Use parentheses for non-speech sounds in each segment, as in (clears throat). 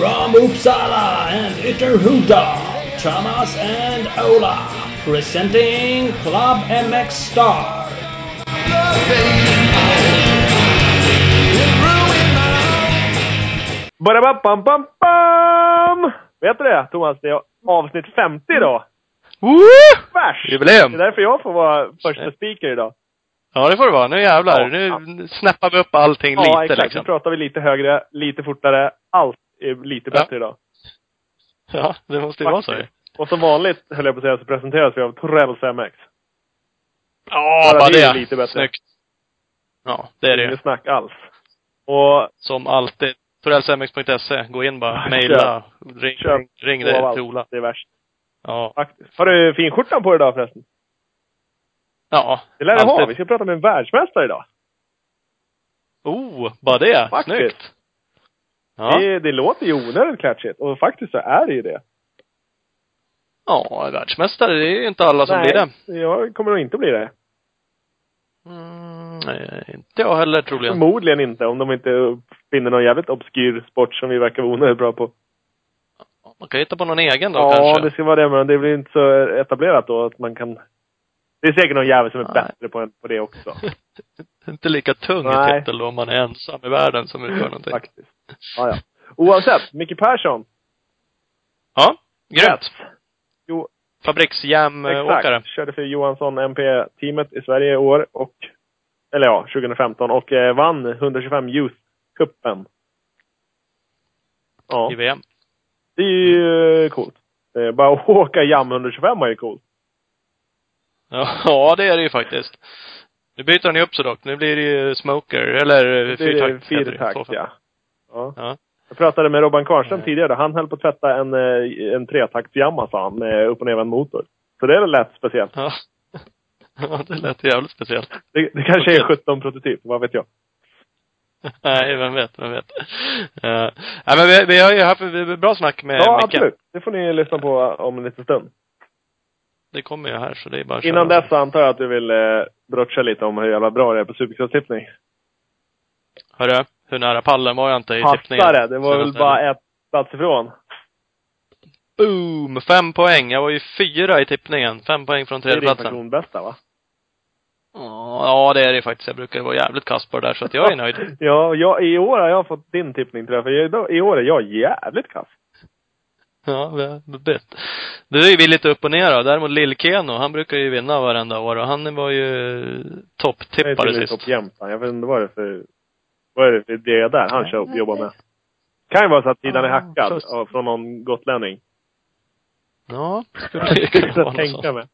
From Uppsala and Ytterhuda, Thomas and Ola, presenting Club MX Star. Ba-da-bam-bam-bam! Vet du det, Thomas? Det är avsnitt 50 idag. Woo! Värst! Jubileum! Det är därför jag får vara första speaker idag. Ja, det får det vara. Nu jävlar. Ja. Nu snäppar vi upp allting Ja, lite exakt. liksom. Nu pratar vi lite högre, lite fortare. Allt är lite Ja. bättre idag. Ja, det måste ju vara så. Och som vanligt, höll jag på att säga, så presenteras vi av Torell 5X. Ja, Bara det är det. lite bättre. Snyggt. Ja, det är det. Inget snack alls. Och Som alltid. Torellsmx.se. Gå in bara. Ja, Mejla. Ring, Köp ring, allt. till Ola. det är värst. Ja. Faktiskt. Har du finskjortan på dig idag förresten? Ja. Det lär du ha. Vi ska prata med en världsmästare idag. Oh, bara det. Faktiskt. Snyggt. Ja. Det, det låter ju onödigt klatschigt. Och faktiskt så är det ju det. Ja, världsmästare, det är ju inte alla som blir det. jag kommer nog inte bli det. Mm, nej, inte jag heller troligen. Förmodligen inte, om de inte finner någon jävligt obskyr sport som vi verkar vara onödigt bra på. Man kan hitta på någon egen då ja, kanske. det ska vara det, men det blir inte så etablerat då att man kan... Det är säkert någon jävel som är Nej. bättre på, på det också. (laughs) inte lika tung Nej. titel då om man är ensam i världen som utför någonting. Faktiskt. Ja, ja. Oavsett, Micke Persson. Ja, grymt. Jo, Fabriksjämåkare. exakt. Körde för Johansson MP-teamet i Sverige i år och... Eller ja, 2015. Och eh, vann 125 Youth-cupen. Ja, i VM. det är ju eh, coolt. Eh, bara att (laughs) åka Jam 125 är ju coolt. (laughs) Ja, det är det ju faktiskt. Nu byter han ju upp sig dock. Nu blir det ju smoker, eller fyrtakt. fyrtakt, ja. Ja. Ja. Jag pratade med Robban Karlström Nej. tidigare. Han höll på att tvätta en, eh, en tretakts Yamaha, sa han, med upp och nervänd motor. Så det lätt speciellt. Ja. (laughs) Ja, det lät jävligt speciellt. Det, det kanske är Okej. 17 prototyp, vad vet jag. (laughs) Nej, vem vet, vem vet. Uh, nej, men vi, vi har ju haft bra snack med Ja, Micke. absolut. Det får ni lyssna på om en liten stund. Det kommer ju här, så det är bara att Innan köra. dess antar jag att du vill eh, brotcha lite om hur jävla bra det är på supercross-tippning. Hörru, hur nära pallen var jag inte i tippningen? Passare, det var väl bara ett plats ifrån. Boom! Fem poäng. Jag var ju fyra i tippningen. Fem poäng från Det är din tredjeplatsen. personbästa, va? Ja, det är det faktiskt. Jag brukar vara jävligt kass på det där, så att jag är nöjd. (laughs) Ja, jag, i år har jag fått din tippning tror jag. För i, år är jag jävligt kass. Ja, bett. Det är ju vi lite upp och ner då. Däremot Lill-Keno, han brukar ju vinna varenda år och han var ju Jag är topptippare tydligen sist. topp jämt. Jag vet inte vad det är för... Vad är det för det där han kör, jobbar med? Kan ju vara så att sidan är Ja, hackad av, från någon gotlänning. Ja, skulle (laughs) kunna tänka mig.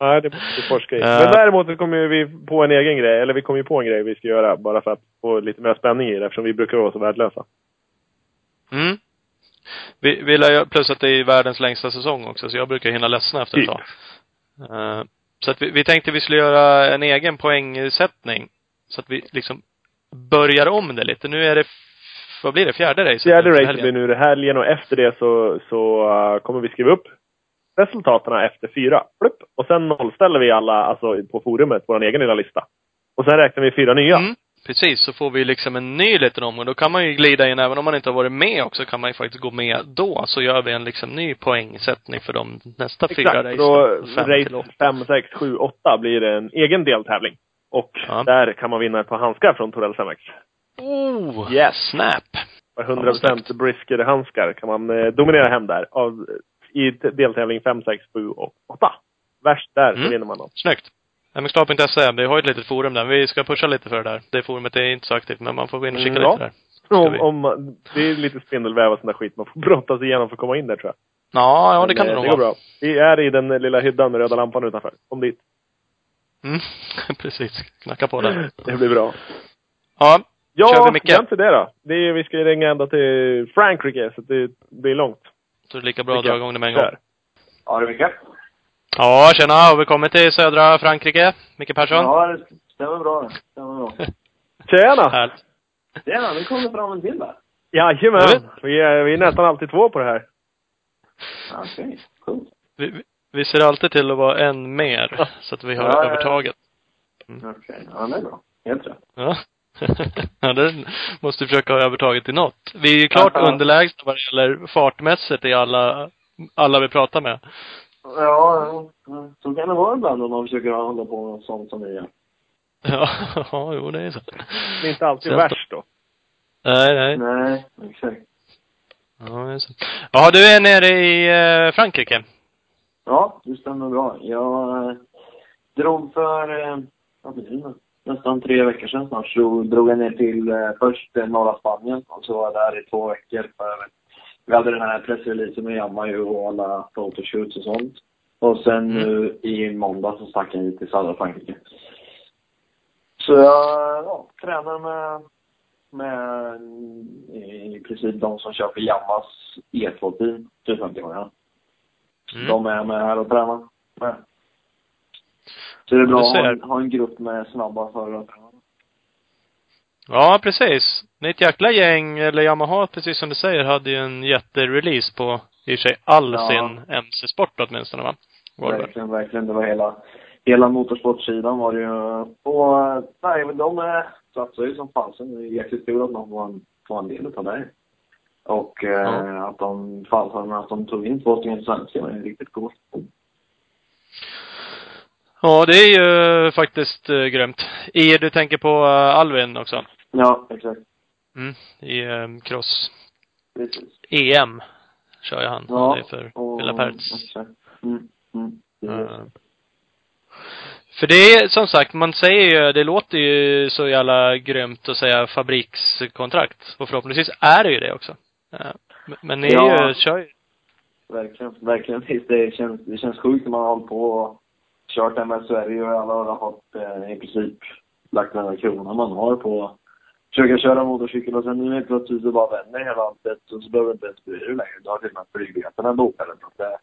Nej, det måste vi forska i. Ja. Men däremot så kommer vi på en egen grej, eller vi kommer ju på en grej vi ska göra bara för att få lite mer spänning i det eftersom vi brukar vara så värdelösa. Mm. Vi, vi lär ju, plus att det är världens längsta säsong också, så jag brukar hinna ledsna efter ett Typ. tag. Eh, så att vi, vi tänkte vi skulle göra en egen poängsättning. Så att vi liksom börjar om det lite. Nu är det, vad blir det, fjärde racet? Fjärde racet blir nu det helgen och efter det så, så uh, kommer vi skriva upp resultaten efter fyra. Plupp. Och sen nollställer vi alla, alltså på forumet, vår egen lilla lista. Och sen räknar vi fyra nya. Mm, precis, så får vi liksom en ny liten omgång. Då kan man ju glida in, även om man inte har varit med också, kan man ju faktiskt gå med då. Så gör vi en liksom ny poängsättning för de nästa fyra Exakt. racen. Då Fem till race åtta. 5, 6, 7, 8 blir det en egen deltävling. Och Ja. där kan man vinna ett par handskar från Torell 5X. Oh! Yes. Snap! För vad 100% snyggt. Brisker-handskar kan man eh, dominera hem där. Av, I deltävling 5, 6, 7 och 8. Värst där så Mm. vinner man något. Snyggt. MXstar.se, vi har ju ett litet forum där. Vi ska pusha lite för det där. Det forumet är inte så aktivt, men man får gå in och kika Mm, ja. lite där. Ska Om, om, det är lite spindelväv och sån där skit man får (laughs) brottas igenom för att komma in där tror jag. Ja, ja det kan eh, det nog Det går vara. bra. Vi är i den lilla hyddan med röda lampan utanför. Kom dit. Mm, (laughs) precis. Knacka på där. Det blir bra. Ja, Ja, Kör vi, Micke? gör inte det då. Det är, vi ska ju ringa ända till Frankrike, så det blir långt. så är det lika bra att dra igång det med en gång. Där. Ja, det är Micke. Ja, tjena. Har vi kommit till södra Frankrike? Micke Persson? Ja, det stämmer bra det. Stämmer bra. (laughs) Tjena! Härligt. Tjena, nu kom det fram en till där. Jajamän! Vi är, vi är nästan alltid två på det här. Okej, coolt. Vi, vi- vi ser alltid till att vara en mer, så att vi har Ja, övertaget. Okej, ja det är bra. Helt rätt. Ja. (laughs) ja, den måste försöka ha övertaget till något. Vi är ju klart Ja. underlägsna vad det gäller fartmässigt i alla, alla vi pratar med. Ja, så kan det vara ibland om man försöker hålla på med sånt som vi gör. Ja, (laughs) ja jo det är så. Det är inte alltid Sen- värst då. Nej, nej. Nej, exakt. Ja, det är så. Ja, du är nere i eh, Frankrike. Ja, det stämmer bra. Jag eh, drog för, eh, vad blir det nu? Nästan tre veckor sedan snart så drog jag ner till eh, först norra Spanien och så var jag där i två veckor för vi hade den här pressreleasen med Jamma och alla photoshoots och sånt. Och sen Mm. nu i måndag så stack jag hit till södra Frankrike. Så jag ja, tränar med, med i princip de som kör för Jammas E2-team, 450-åringarna. Mm. De är med här och tränar. med. Så det är bra att ha ha en grupp med snabba förare. Ja, precis. Ni är ett jäkla gäng, eller Yamaha, precis som du säger, hade ju en jätterelease på, i och för sig, all Ja. sin MC-sport åtminstone va? Var det? Verkligen, verkligen. Det var hela, hela motorsportsidan var det ju. Och eh, nej, men de satsar ju som fasen. Det är jättekul att de får en, får en del av det. Och eh, Ja. att de, fasen, att de tog in två stycken svenskar var riktigt coolt. Ja, det är ju faktiskt uh, grymt. I, du tänker på eh, Alvin också? Ja, exakt. Mm. I um, cross. Precis. EM kör ju han. Ja, Han är för Villa Perts. Mm, mm. Eh, För det är som sagt, man säger ju, det låter ju så jävla grymt att säga fabrikskontrakt. Och förhoppningsvis är det ju det också. Men- ni är Ja. ju, kör ju Verkligen, verkligen. Det känns, det känns sjukt när man har hållit på och kört MS Sverige och alla har fått eh, i princip lagt den här kronan man har på att försöka köra motorcykel och sen nu helt plötsligt så bara vänder hela landet och så behöver du inte ens bry dig längre. Du har till och med flygbiljetterna bokade. Så att det,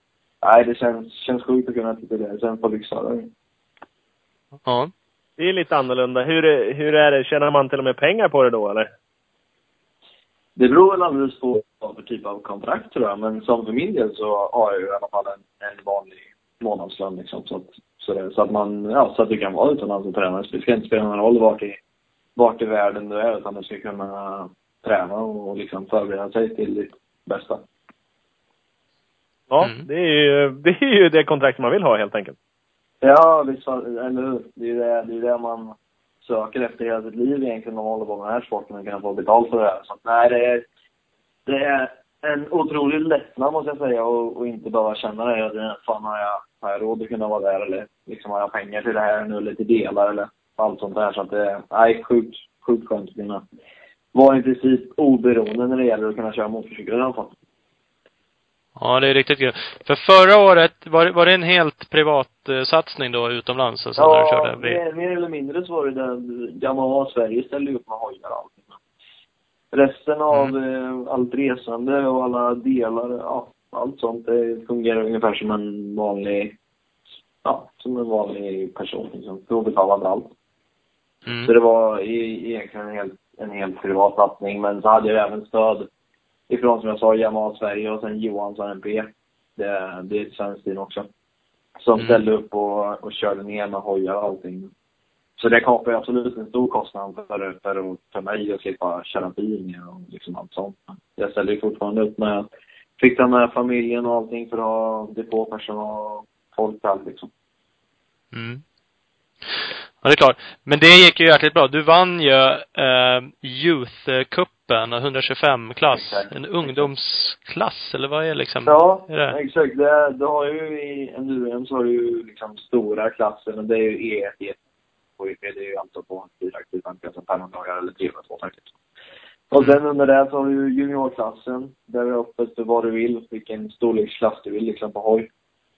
nej, det känns, känns sjukt att kunna titta det sen på lyxare. Ja. Det är lite annorlunda. Hur, är- hur är det? Tjänar man till och med pengar på det då eller? Det beror väl alldeles på vad för typ av kontrakt tror jag. Men som för min del så har jag ju i alla fall en, en vanlig månadslön liksom. Så att, så, det, så att man, ja, så att du kan vara utomlands och träna. Det ska inte spela någon roll vart i, vart i världen du är utan du ska kunna träna och liksom förbereda sig till ditt bästa. Ja, Mm. det, är ju, (laughs) det är ju det kontrakt man vill ha helt enkelt. Ja, visst, eller hur? Det är ju det, det, är det man söker efter hela sitt liv egentligen när man håller på med den här sporten och kan få betalt för det här. Så att, nej, det är, det är en otrolig lättnad måste jag säga och, och inte behöva känna det. att, Fan, har jag, har jag råd att kunna vara där eller liksom har jag pengar till det här nu eller till delar eller allt sånt där. Så att det är, nej, sjukt, sjukt skönt att kunna vara i princip oberoende när det gäller att kunna köra motorcykel i alla fall. Ja, det är riktigt kul. För förra året, var, det- var det en helt privat eh, satsning då utomlands? Alltså, när du Ja, körde mer, mer eller mindre så var det den Yamaha Sverige ställde upp med hojar och allting. Resten av eh, allt resande och alla delar, ja, allt sånt, det fungerar ungefär som en vanlig, ja, som en vanlig person liksom. Då allt. Mm. Så det var i, egentligen en helt, en helt privat satsning. Men så hade jag även stöd ifrån, som jag sa, Yamaha Sverige och sen Johansson MP. Det, det är ett svenskt team också. Som Mm. ställde upp och, och körde ner med hojar och allting. Så det kapar ju absolut en stor kostnad för, för, för mig att slippa köra bil ner och liksom allt sånt. Jag ställde ju fortfarande upp med, fixa med familjen och allting för att ha depåpersonal och folk allt liksom. Mm. Ja, det är klart. Men det gick ju jäkligt bra. Du vann ju eh, Youth-cupen, 125-klass. Exakt. En ungdomsklass, eller vad är liksom? Ja, är det? exakt. Det, det har ju i enduro så har du ju liksom stora klassen och det är ju E1, E1 och E3 det är ju alltså på en fyraktiv klassen 500 dagar eller 302 faktiskt. Och sen under det så har du ju juniorklassen, där är öppet för vad du vill, vilken storleksklass du vill liksom på hoj.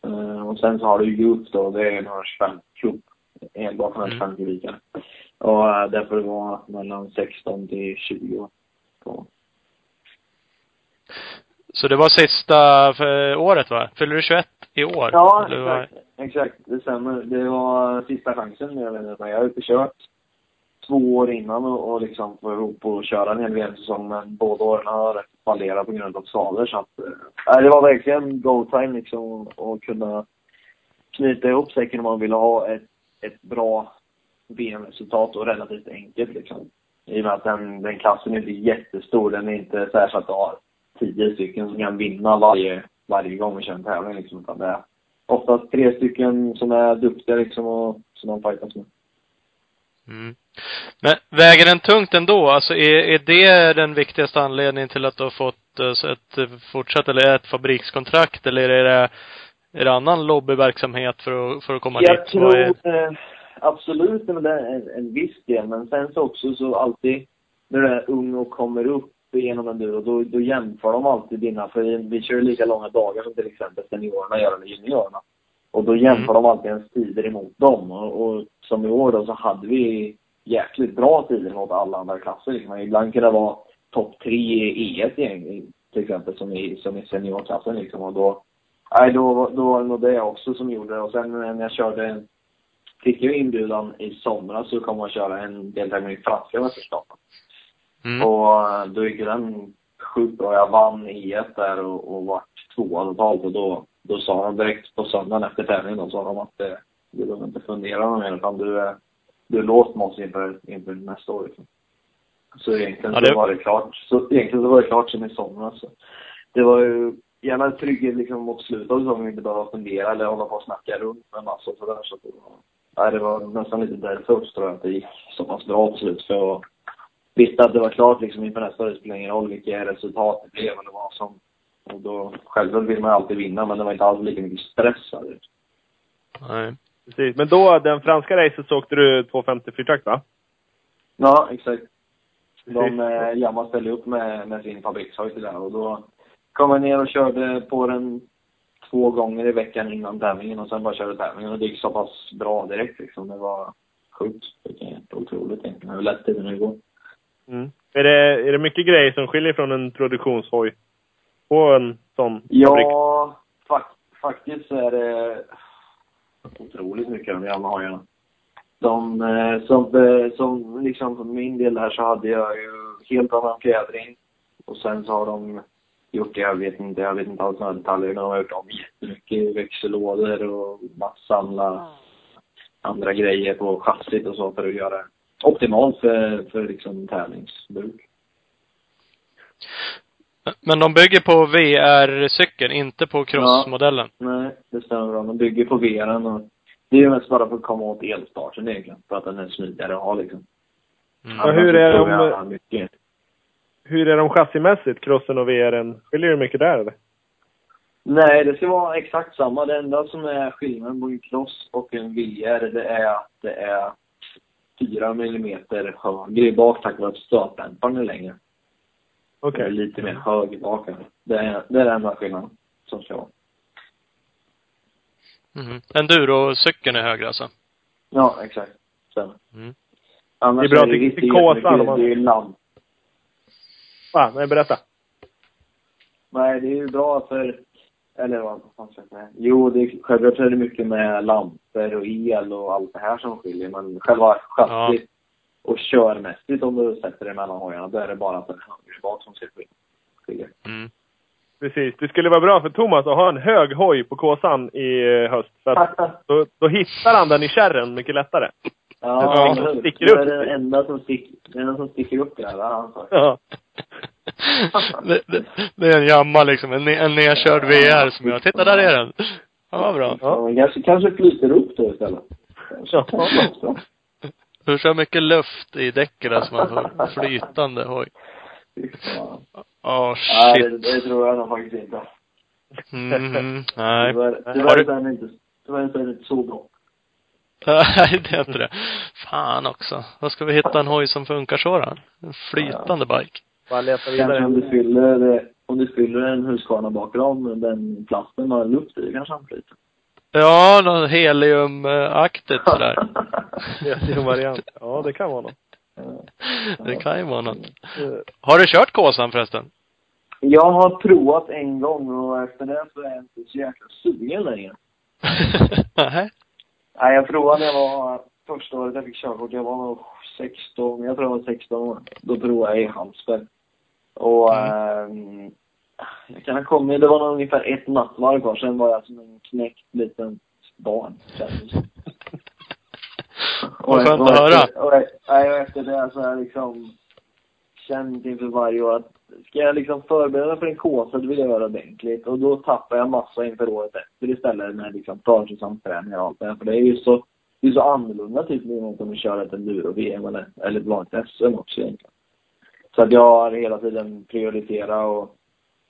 Eh, och sen så har du youth då, det är en 125 klubb. Enbart 125 kubikare. Och uh, där får det vara mellan 16 till 20 år. Så. Så det var sista för året va? Fyller du 21 i år? Ja, exakt. Exakt, det stämmer. Det var sista chansen mer eller mindre. Jag har ute kört två år innan och, och liksom få ihop och köra en hel VM-säsong men båda åren har fallerat på grund av skador så att äh, det var verkligen go time liksom att kunna knyta ihop säcken om man ville ha ett, ett bra VM-resultat och relativt enkelt liksom. I och med att den, den klassen är inte jättestor. Den är inte så här så att du har tio stycken som kan vinna varje, varje gång vi kör en tävling liksom. Utan det är oftast tre stycken som är duktiga liksom och som de fightas med. Mm. Men väger den tungt ändå? Alltså är, är det den viktigaste anledningen till att du har fått eh, ett fortsatt, eller ett fabrikskontrakt, eller är det, är det annan lobbyverksamhet för att, för att komma Jag dit? Vad är, tror eh, absolut är en, en viss del, men sen så också så alltid när du är ung och kommer upp genom enduro, då, då jämför de alltid dina, för vi kör lika långa dagar som till exempel seniorerna gör eller juniorerna. Och då jämför Mm. de alltid ens tider emot dem. Och, och som i år då så hade vi jäkligt bra tider mot alla andra klasser. Liksom. Ibland kunde det vara topp tre i E1 gäng, till exempel, som i, som i seniorklassen liksom. Och då, nej, då, då var det nog det också som gjorde det. Och sen när jag körde, fick jag inbjudan i somras så kom att köra en deltävling i franska mästerskapet. mm. Och eh, då gick ju den sjukt bra. Jag vann E1 där och, och vart tvåa totalt. Och då, då sa de direkt på söndagen efter tävlingen, då sa de att eh, du behöver inte fundera mer utan du är, du är låst med oss inför, inför nästa år. Liksom. Så egentligen Ja, det- så var det klart. Så egentligen så var det klart sen i somras. Så. Det var ju gärna trygghet liksom mot slutet av säsongen, inte behöva fundera eller hålla på och snacka runt med massa och sådär. Så det var, nej, det var nästan lite därför också tror jag att det gick så pass bra till slut. För jag visste att det var klart liksom inför nästa. Det spelar ingen roll vilka resultat det blev eller vad som. Och då, självklart vill man ju alltid vinna, men det var inte alls lika mycket stress. Här. Nej. Precis. Men då, den franska racet så åkte du 250 fyrtakt va? Ja, exakt. De, eh, Yamaha ställde upp med, med sin fabrikshöjd där och då kom jag ner och körde på den två gånger i veckan innan tävlingen och sen bara körde tävlingen och det gick så pass bra direkt liksom. Det var sjukt. Det är otroligt egentligen. Hur lätt tiden går. Mm. Är, det, är det mycket grejer som skiljer från en produktionshoj? På en sån fabrik? Ja, fak faktiskt så är det otroligt mycket av de jävla hojarna. De, eh, som, eh, som liksom för min del här så hade jag ju helt annan fjädring. Och sen så har de gjort det, jag vet inte, jag vet inte alls några detaljer, men de har gjort om jättemycket växellådor och massa andra, andra grejer på chassit och så för att göra det optimalt för, för liksom tävlingsbruk. Men de bygger på VR-cykeln, inte på crossmodellen? Nej, det stämmer bra. De bygger på VR'n och det är ju mest bara för att komma åt elstarten egentligen. För att den är smidigare att ha liksom. Mm. Ja, hur är Annars så de- tror jag Mycket. Hur är de chassimässigt, crossen och VR'n? Skiljer det mycket där eller? Nej, det ska vara exakt samma. Det enda som är skillnaden på en cross och en VR, det är att det är fyra millimeter högre bak tack vare att stötdämparen är längre. Okej. Är lite mer hög i bak. Det är, det är den enda skillnaden som ska vara. Mm. Enduro-cykeln är högre alltså? Ja, exakt. Stämmer. Mm. Annars Det är bra att det- det kåsar Det är ju lamp. Va? Nej, berätta. Nej, det är ju bra för, eller vad fan ska jag säga? Jo, det är, självklart är det mycket med lampor och el och allt det här som skiljer. Men själva chassit och körmässigt om du sätter det mellan hojarna, då är det bara att högre bak som skilja. Mm. Precis. Det skulle vara bra för Thomas att ha en hög hoj på kåsan i eh, höst. För att då, då hittar han den i kärren mycket lättare. Ja, Ja, sticker det upp. är den enda som sticker, den enda som sticker upp det har han. Ja. (laughs) det, det, det är en jamma liksom, en, en nedkörd VR som jag, titta där är den. Ja, vad bra. Ja, men kanske, kanske flyter upp då istället. Ja. Ja. (laughs) Du kör mycket luft i däcken där så man får flytande hoj. Åh, Nej, shit. det, det tror jag nog faktiskt inte. Mhm. Nej. Tyvärr, Har tyvärr du- så är den inte, tyvärr är den inte så bra. Nej, (laughs) det är inte det. Fan också. Vad ska vi hitta en hoj som funkar så då? En flytande bike. Bara leta Kanske vidare. om du fyller, om du fyller en Husqvarna bakram, den plasten har luft i, kanske han flyter. Ja, något heliumaktigt sådär. (laughs) Ja, det är en variant. Ja, det kan vara något. Det kan ju vara något. Eh, Har du kört Kåsan förresten? Jag har provat en gång och efter det så är jag inte så jäkla sugen längre. (laughs) Nej. Nej, jag provade när jag var första året jag fick körkort. Jag var nog 16, jag tror jag var 16 år. Då provade jag i Hallsberg. Och ehm, jag kan ha kommit, det var nog ungefär ett nattvarv kvar. Sen var jag som en knäckt liten barn. (laughs) Vad skönt att höra. Efter, och, nej, och efter det så har jag liksom känt inför varje år att ska jag liksom förbereda för en kåsa, då vill jag göra ordentligt. Och då tappar jag massa inför året efter istället med liksom försäsongsträningar och allt det här. För det är ju så, det är så annorlunda typ mot om vi kör ett enduro-VM eller, eller ett vanligt SM också egentligen. Så att jag har hela tiden prioriterat och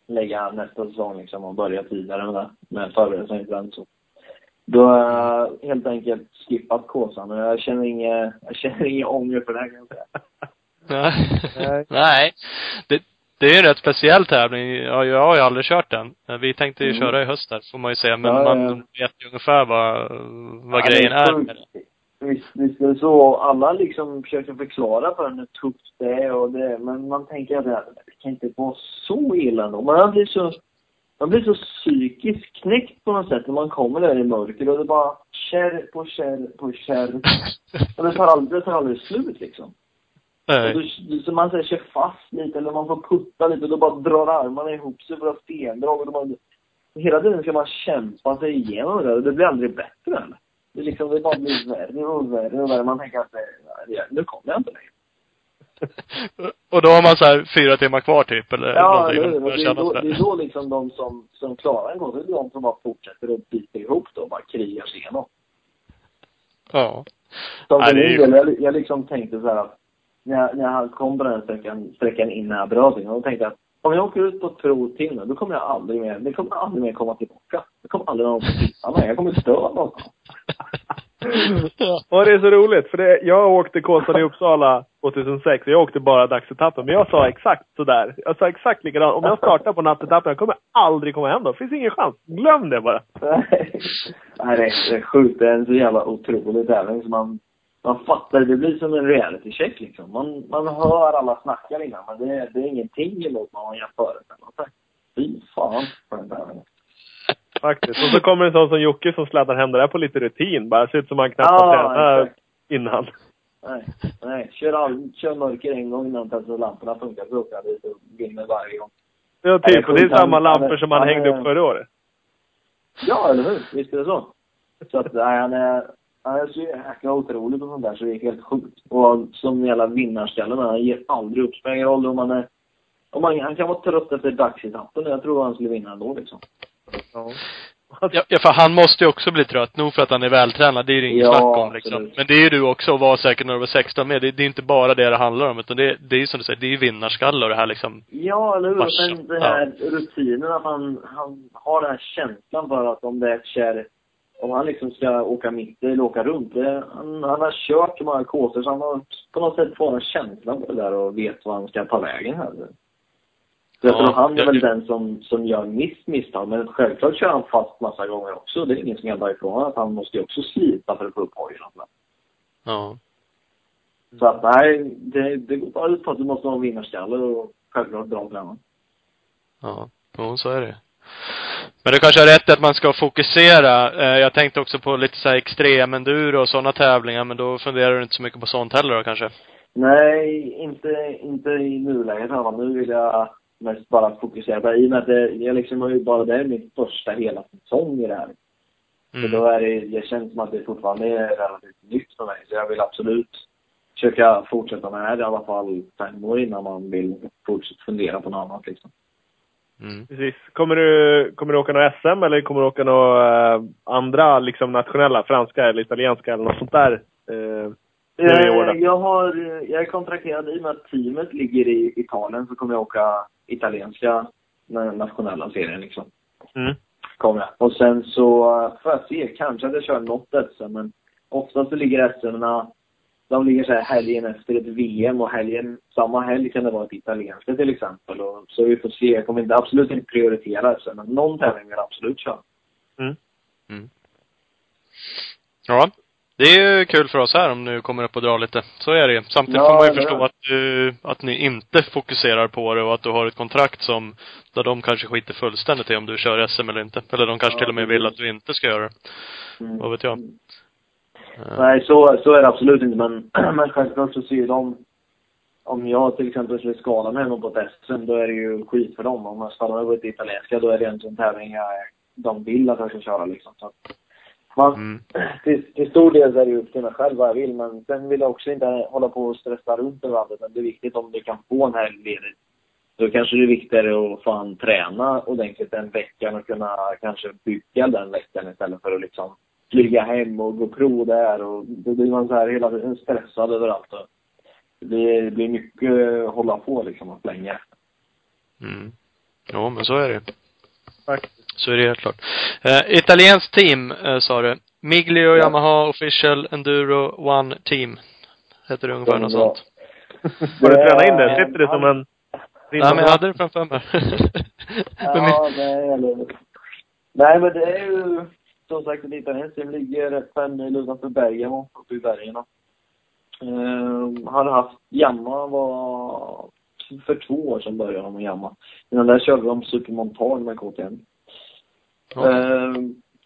lägga nästa säsong liksom och börja tidigare med, det, med förberedelserna inför den. Så. Då har jag helt enkelt skippat Kåsan och jag känner inget, jag känner ingen ånger för det här kan jag säga. Nej. Nej. Det, det är en rätt speciell tävling. Ja, jag har ju aldrig kört den. Vi tänkte ju Mm. köra i höst där, får man ju säga. Men Ja, ja. man vet ju ungefär vad, vad Ja, grejen är med det. Visst, visst är det så. Alla liksom försöker förklara för en hur tufft det är och det, men man tänker att det, här, det kan inte vara så illa ändå. Man blir så, man blir så psykiskt knäckt på något sätt när man kommer där i mörker och det bara kärr på kärr på kärr. (laughs) Och det tar aldrig, det tar aldrig slut liksom. Nej. du, så man så här, kör fast lite eller man får putta lite och då bara drar armarna ihop sig för att stendrag och då man, hela tiden ska man kämpa sig igenom det där och det blir aldrig bättre eller? Det, liksom, det bara blir värre och värre och värre. Man tänker att det, nu kommer jag inte längre. (laughs) Och då har man så här fyra timmar kvar typ, eller Ja, eller hur? Det är, då, det är då liksom de som, som klarar en kurs, det är de som bara fortsätter att bita ihop då och bara krigar sig igenom. Ja. Som Nej, det är ju- del, jag, jag liksom tänkte så här att när när jag kom på den sträckan, sträckan innan jag bröt in, då tänkte att om jag åker ut på ett prov till nu, då kommer jag aldrig mer, det kommer aldrig mer komma tillbaka. Det kommer aldrig någon mig. Jag kommer dö någonstans. ja. Och det är så roligt, för det, jag åkte Kåsan i Uppsala 2006 och jag åkte bara dagsetappen. Men jag sa exakt sådär. Jag sa exakt likadant. Om jag startar på nattetappen, jag kommer aldrig komma hem då. Finns ingen chans. Glöm det bara. Nej, det är, sjukt. Det är en så jävla otrolig tävling så man, man fattar. Det blir som en reality check liksom. Man, man hör alla snackar innan, men det är, det är ingenting emot vad man gör förut. Fy fan för den tävlingen. Faktiskt. Och så kommer en sån som Jocke som sladdar hem det där på lite rutin. Bara ser ut som han knappt har Ja, tränat innan. Nej, nej. Kör, all, kör mörker en gång innan lamporna funkar så åker jag dit och vinner varje gång. Ja, typ. Och det är samma lampor som han Han hängde upp förra året. Ja, eller hur? Visst är det så. Så att, nej, han är, han är så jäkla otrolig på sånt där så det är helt sjukt. Och som jävla vinnarskalle, han ger aldrig upp. Spelar ingen roll om han är... Om man, han kan vara trött efter dagsetappen. Jag tror han skulle vinna ändå liksom. Ja. Ja, för han måste ju också bli trött. Nog för att han är vältränad, det är det inget Ja, snack om liksom. absolut. Men det är ju du också, och var säkert när du var 16 med. Det, det är inte bara det det handlar om, utan det, det är ju som du säger, det är ju vinnarskalle och det här liksom. Ja, eller hur? Farsa. Men den här rutinen att han, han har den här känslan för att om det är ett kärr, om han liksom ska åka mitt eller åka runt. Det, han, han har kört så många kåsor så han har på något sätt fått en känsla på det där och vet vad han ska ta vägen här. Så jag Ja, tror han är väl den som, som gör miss misstag. Men självklart kör han fast massa gånger också. Det är ingen som kan ta ifrån att han måste ju också slita för att få upp hojen. Ja. Så att nej, det, det går bara ut på att du måste ha en vinnarskalle och självklart bra tränare. Ja. Jo, så är det Men du kanske har rätt i att man ska fokusera. Eh, Jag tänkte också på lite så här extrem enduro och sådana tävlingar, men då funderar du inte så mycket på sånt heller då kanske? Nej, inte, inte i nuläget. Nu vill jag mest bara fokusera på. I och med att det, jag liksom har ju bara det är min första hela säsong i det här. Så Mm. då är det, det känns som att det fortfarande är relativt nytt för mig. Så jag vill absolut försöka fortsätta med det här i alla fall fem år innan man vill fortsätta fundera på något annat liksom. Mm. Precis. Kommer du, kommer du åka något SM eller kommer du åka några eh, andra liksom nationella, franska eller italienska eller något sånt där? Eh, Nu i år? Eh, Jag har, eh, jag är kontrakterad i och med att teamet ligger i Italien så kommer jag åka italienska na- nationella serien liksom. mm. Kommer jag. Och sen så eh, får jag se, kanske att jag kör något SM men oftast så ligger SM-erna de ligger så här helgen efter ett VM och helgen, samma helg kan det vara ett italienska till exempel. Och, så vi får se. Jag kommer inte, absolut inte prioritera SM, men någon tävling vill jag absolut köra. Ja. Det är ju kul för oss här om du kommer upp och drar lite. Så är det. Samtidigt Ja, får man ju förstå det. att du, att ni inte fokuserar på det och att du har ett kontrakt som, där de kanske skiter fullständigt i om du kör SM eller inte. Eller de kanske Ja, till och med vill att du inte ska göra det. Mm. Vad vet jag. Nej, så, så är det absolut inte. Men, (clears throat) men självklart så ser de... Om jag till exempel skulle skada mig hemma på SM, då är det ju skit för dem. Om jag skadar mig på ett italienska, då är det en sån tävling jag, de vill att jag ska köra liksom. Så Man, Mm. (clears throat) till, till stor del är det upp till mig själv vad jag vill, men sen vill jag också inte hålla på och stressa runt överallt. utan Det är viktigt om du kan få en helg ledigt. Då kanske det är viktigare att fan träna ordentligt den veckan och kunna kanske bygga den veckan istället för att liksom flyga hem och gå prov där och då blir man så här hela tiden stressad överallt. Och det blir, mycket att hålla på liksom och länge. Mm. Jo, men så är det Faktiskt. Så är det helt klart. Eh, italienskt team, eh, sa du. Miglio Yamaha Official Enduro One Team. Heter det ungefär något bra. sånt. Har du tränat in det? Sitter det som en... Nej, men jag hade det framför mig. (laughs) Ja, nej, eller... Nej, men det är ju som sagt ett italienskt team. Ligger rätt fem mil utanför Bergamo, uppe i bergen. Uh, hade haft Yamaha var för två år sedan började de med Yamaha. Innan där körde de Supermontage med KTM. Ja. Eh,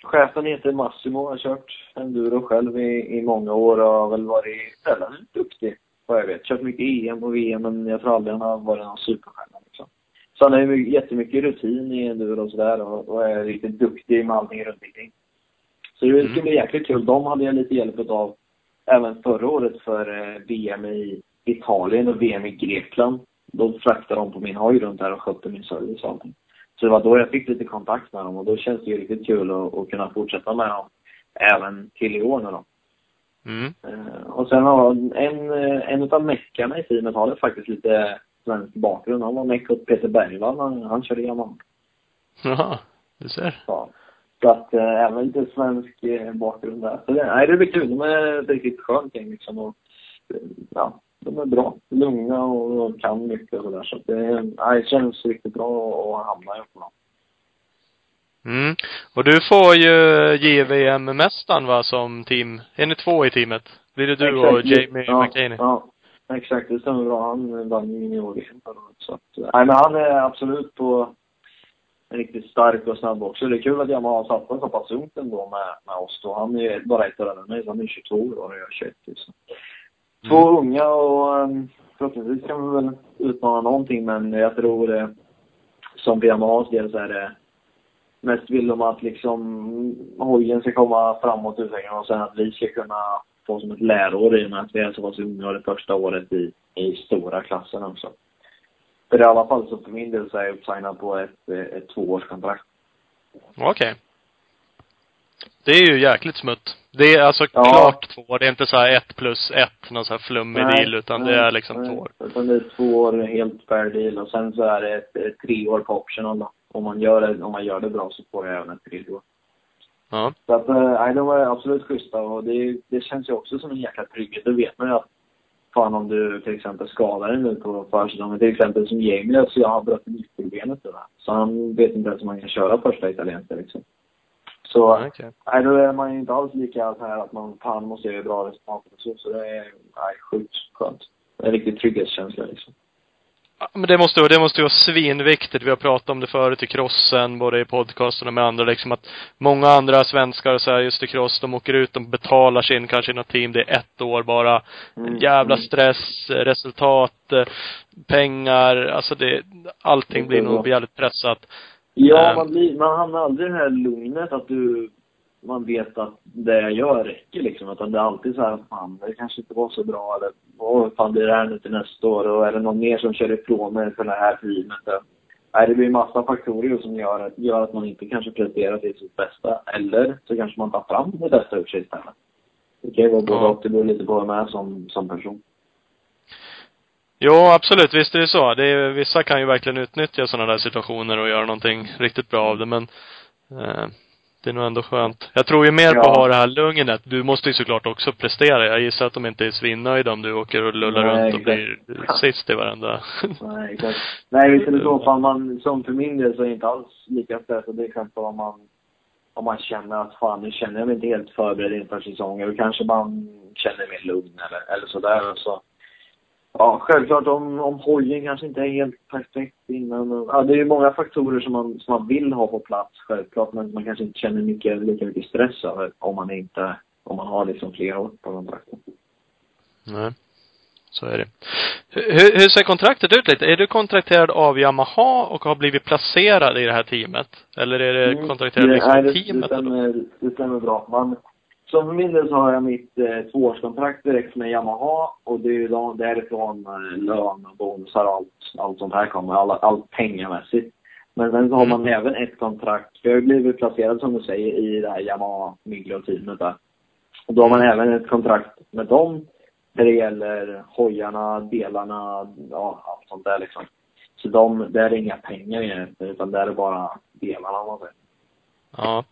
chefen heter Massimo, har kört enduro själv i, i många år och har väl varit relativt duktig, vad jag vet. Kört mycket EM och VM, men jag tror aldrig han har varit någon superstjärna liksom. Så han har ju jättemycket rutin i enduro och sådär och, och är riktigt duktig med allting runt omkring. Så det Mm. ska bli jäkligt kul. De hade jag lite hjälp av även förra året för eh, VM i Italien och VM i Grekland. Då fraktade de på min hoj runt där och skötte min service och allting. Så det var då jag fick lite kontakt med dem och då känns det ju riktigt kul att, att kunna fortsätta med dem även till i år nu då. Mm. Eh, och sen har en, eh, en av meckarna i teamet har faktiskt lite svensk bakgrund. Han var meck åt Peter Bergvall. Han, han körde Yamaha. Jaha, du ser. Ja. Så att eh, även lite svensk eh, bakgrund där. Så det, nej, det blir kul. De är ett riktigt skönt gäng liksom. Och, eh, ja, de är bra. Lugna och, och kan mycket och sådär. Så att det, nej, det känns riktigt bra att hamna ihop med dem. Mm. Och du får ju JVM-mästaren va, som team. Är ni två i teamet? Blir det du och Jamie ja, McCaney? Ja, exakt. Det stämmer bra. Han vann ju junior-VM förra året. Så att, nej, men han är absolut på en riktigt stark och snabb också. Det är kul att Yamaha har satsat så pass ungt ändå med, med oss då. Han är bara ett år äldre än mig, han är 22 år och jag är 21. Så. Två unga och um, förhoppningsvis kan vi väl utmana någonting, men jag tror det, som för Yamahas del så är det mest vill de att liksom hojen ska komma framåt utvecklingen och sen att vi ska kunna få som ett lärår i och med att vi är så pass unga och det första året i, i stora klassen också. För i alla fall så för min del så är jag uppsignad på ett, ett tvåårskontrakt. Okej. Det är ju jäkligt smutt. Det är alltså Ja. klart två. Det är inte så här ett plus ett, någon så här flummig deal, utan det är liksom nej, två år. Utan det är två år helt fair deal och sen så är det ett, ett tre år på optional då. Om man gör det, om man gör det bra så får jag även ett tredje år. Ja. Så att, eh, nej, de var absolut schyssta och det, det känns ju också som en jäkla trygghet. Då vet man ju att fan om du till exempel skadar dig nu på försäsongen, till exempel som Jamie, så jag har brutit nyckelbenet nu. Så han vet inte ens om han kan köra första italienska liksom. Så, okej. nej då är man ju inte alls lika så här att man fan måste göra bra resultat och så. Så det är, nej, sjukt skönt. Det är en riktig trygghetskänsla liksom. Men det måste, det måste ju vara svinviktigt. Vi har pratat om det förut i crossen, både i podcasten och med andra liksom att många andra svenskar så här, just i cross, de åker ut, de betalar sin kanske i något team, det är ett år bara. Mm. Jävla stress, eh, resultat, eh, pengar, alltså det, allting blir nog jävligt pressat. Ja, Ehm. man, blir, man hamnar aldrig i det här lugnet att du, man vet att det jag gör räcker liksom. Utan det är alltid så här, fan det kanske inte var så bra eller, åh fan blir det här nu till nästa år och är det någon mer som kör ifrån mig för det här teamet? Nej, det blir massa faktorer som gör, att- gör att man inte kanske presterar till sitt bästa. Eller så kanske man tar fram det bästa ur sig istället. Det kan ju vara både och, det beror lite på vem man är som, som person. Jo, absolut. Visst är det så. Det är, vissa kan ju verkligen utnyttja sådana där situationer och göra någonting riktigt bra av det, men eh, det är nog ändå skönt. Jag tror ju mer på Ja. att ha det här lugnet. Du måste ju såklart också prestera. Jag gissar att de inte är svinnöjda om du åker och lullar Nej, runt och blir sist i varenda. Nej, exakt. Nej, visst är det så. (laughs) Fan, man, som för min del så är jag inte alls lika stressad. Det är exempel om man, om man känner att fan, nu känner jag mig inte helt förberedd inför säsongen. Då kanske man känner mer lugn eller, eller sådär. Så. Ja, självklart om, om hojen kanske inte är helt perfekt innan. Ja, det är ju många faktorer som man, som man vill ha på plats självklart. Men man kanske inte känner mycket, lika mycket stress över om man inte, om man har liksom flera år på kontraktet. Nej. Så är det. Hur, hur ser kontraktet ut lite? Är du kontrakterad av Yamaha och har blivit placerad i det här teamet? Eller är det Mm. kontrakterad Det- liksom nej, det, teamet? Det stämmer, det stämmer bra. Man, så för min del så har jag mitt eh, tvåårskontrakt direkt med Yamaha och det är ju då, därifrån eh, lön och bonusar och allt, allt sånt här kommer. Alla, allt pengamässigt. Men sen så har man även ett kontrakt, för jag har blivit placerad som du säger i det här Yamaha Miglio-teamet där. Och då har man även ett kontrakt med dem när det gäller hojarna, delarna, ja allt sånt där liksom. Så de, där är inga pengar egentligen utan där är bara delarna man säger. Ja.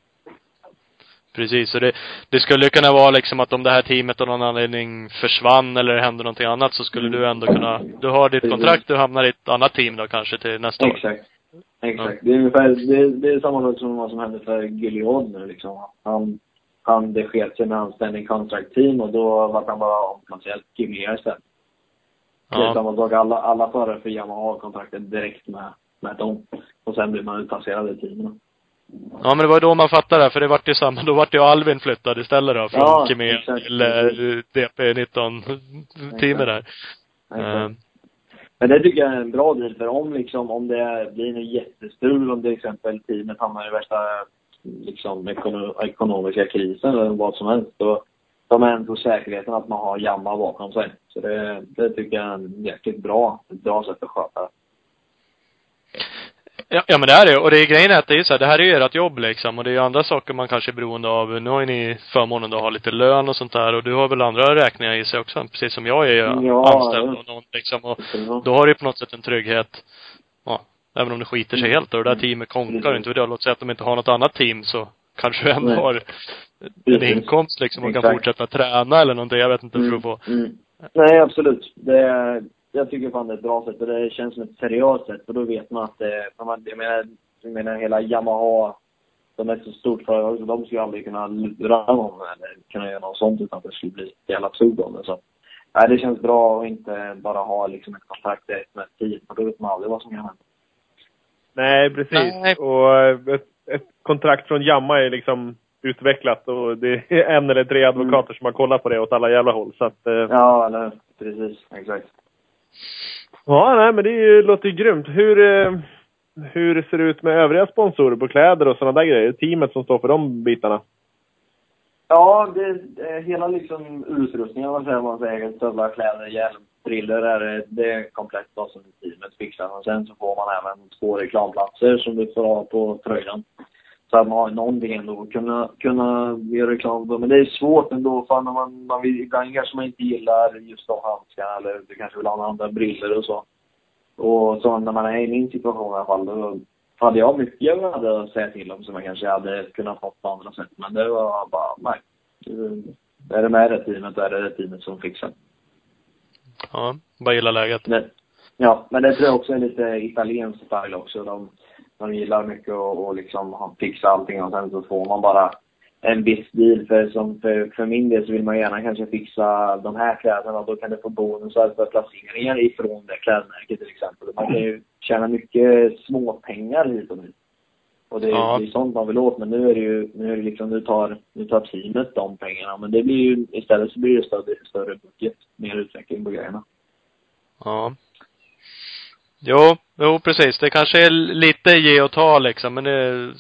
Precis, så det, det skulle kunna vara liksom att om det här teamet av någon anledning försvann eller hände någonting annat så skulle Mm. du ändå kunna, du har ditt kontrakt, du hamnar i ett annat team då kanske till nästa år. Exakt. Exakt. Det är ungefär, det, det är samma sak som vad som hände för Gilead nu liksom. Han, han, det sket sig med hans standing contract team och då var han bara omplacerad till Kimia istället. Det är Ja. samma sak. Alla, alla förare för Yamaha har kontraktet direkt med, med dem. Och sen blir man utplacerad i teamen. Ja men det var då man fattade det, för det vart ju samma, då vart ju Alvin flyttad istället då från Ja, exakt. till eh, DP19 teamet där. Eh, Men det tycker jag är en bra deal för om liksom, om det blir något jättestrul, om till exempel teamet hamnar i värsta liksom ekono, ekonomiska krisen eller vad som helst, då de har ändå säkerheten att man har Yamaha bakom sig. Så det, det tycker jag är en jäkligt bra, ett bra sätt att sköta det. Ja, ja men det är det Och det är grejen är att det är så här, det här är ju ert jobb liksom. Och det är ju andra saker man kanske är beroende av. Nu har ju ni förmånen att ha lite lön och sånt där. Och du har väl andra räkningar i sig också. Precis som jag är ju Ja, anställd och någon liksom. Och då har du ju på något sätt en trygghet. Ja. Även om det skiter sig Mm. helt och det där teamet konkar inte vet jag. Låt säga att de inte har något annat team så kanske du ändå har en inkomst liksom och kan fortsätta träna eller någonting. Jag vet inte för att få. Nej, absolut. Det, är- jag tycker fan det är ett bra sätt och det känns som ett seriöst sätt för då vet man att man, jag menar, jag menar hela Yamaha, de är så stort företag så de skulle aldrig kunna lura någon eller kunna göra något sånt utan att det skulle bli jävla tugg om det. Så, nej, det känns bra att inte bara ha liksom ett kontrakt direkt med ett team för då vet man aldrig vad som kan hända. Nej, precis. Nej. Och eh, ett, ett kontrakt från Jamma är liksom utvecklat och det är en eller tre advokater som har kollat på det åt alla jävla håll. Så att, eh, ja. Ja, eller? Precis. Exakt nej men det ju, låter ju grymt. Hur, eh, hur ser det ut med övriga sponsorer på kläder och sådana där grejer? Teamet som står för de bitarna? Ja, det, hela liksom utrustningen, vad säger man säger, stövlar, kläder, hjälm, briller, är, det- det är komplett vad som teamet fixar. Och sen så får man även två reklamplatser som du får ha på tröjan. Så att man har någonting ändå att kunna, kunna göra reklam på. Men det är svårt ändå, för när man, man vill, ibland kanske man inte gillar just de handskarna eller du kanske vill ha andra briller och så. Och så när man är i min situation i alla fall, då hade jag mycket jag hade att säga till om som jag kanske hade kunnat fått på andra sätt. Men det var bara, nej. Det- Är det med det teamet, är det det teamet som fixar. Ja. Bara gilla läget. Det, ja, men det tror jag också är lite italiensk style också. De, de gillar mycket att och liksom fixa allting och sen så får man bara en viss deal. För, som för, för min del så vill man gärna kanske fixa de här kläderna och då kan du få bonusar för placeringar ifrån det klädmärket till exempel. Man kan ju tjäna mycket småpengar hit och dit. Och det, är- Ja. det är sånt man vill åt. Men nu är det ju, nu är det liksom, nu tar, nu tar teamet de pengarna. Men det blir ju, istället så blir det större, större budget, mer utveckling på grejerna. Ja. Jo, jo precis. Det kanske är lite ge och ta liksom, men det,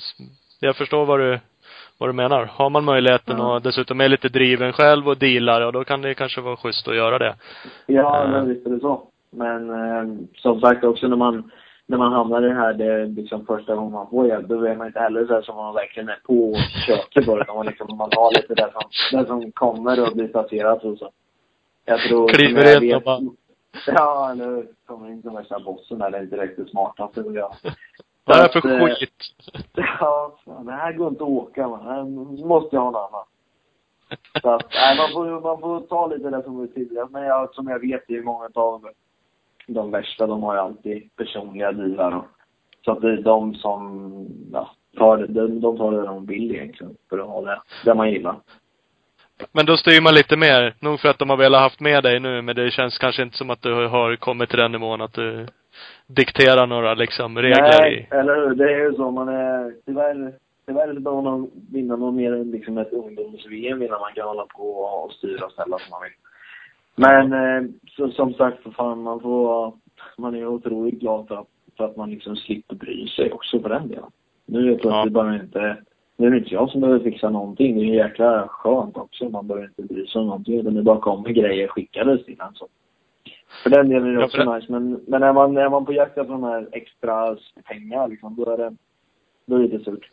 jag förstår vad du, vad du menar. Har man möjligheten Ja. och dessutom är lite driven själv och dealar, och då kan det kanske vara schysst att göra det. Ja, Eh. men visst är det så. Men eh, som sagt också när man, när man hamnar i det här, det är liksom första gången man får hjälp, då är man inte heller så här som man verkligen är på och köper på det. Man, liksom, man tar lite det som, det som kommer och blir placerat och så. Jag tror... Kliver in och bara- (laughs) Ja, eller kommer in som värsta bossen där, det är inte direkt det smartaste att göra. Är det Så för att, eh, skit? (laughs) Ja, fan, det här går inte att åka man. Här måste jag ha en annan. Så att, nej, man får, man får ta lite det som vi tidigare. Men jag, som jag vet, det är många av de värsta, de har ju alltid personliga dealar. Och, så att det är de som, ja, tar det, de, de tar det de vill egentligen. För att ha det, det man gillar. Men då styr man lite mer. Nog för att de har velat haft med dig nu, men det känns kanske inte som att du har kommit till den nivån att du dikterar några liksom regler Nej, i. eller hur? Det är ju så. Man är, tyvärr, tyvärr så behöver man vinna något mer än liksom ett ungdoms-VM innan man kan hålla på och styra och ställa som man vill. Men eh, så, som sagt, för fan, man får, man är otroligt glad för att, för att man liksom slipper bry sig också för den delen. Nu är det plötsligt bara inte, nu är det inte jag som behöver fixa någonting. Det är jäkla skönt också. Man behöver inte bry sig om någonting. Utan det bara kommer grejer skickades till en. Så. För den delen är det Ja, också det- nice. Men, men är man, är man på jakt efter de här extra pengar liksom, då är det, då är det lite surt.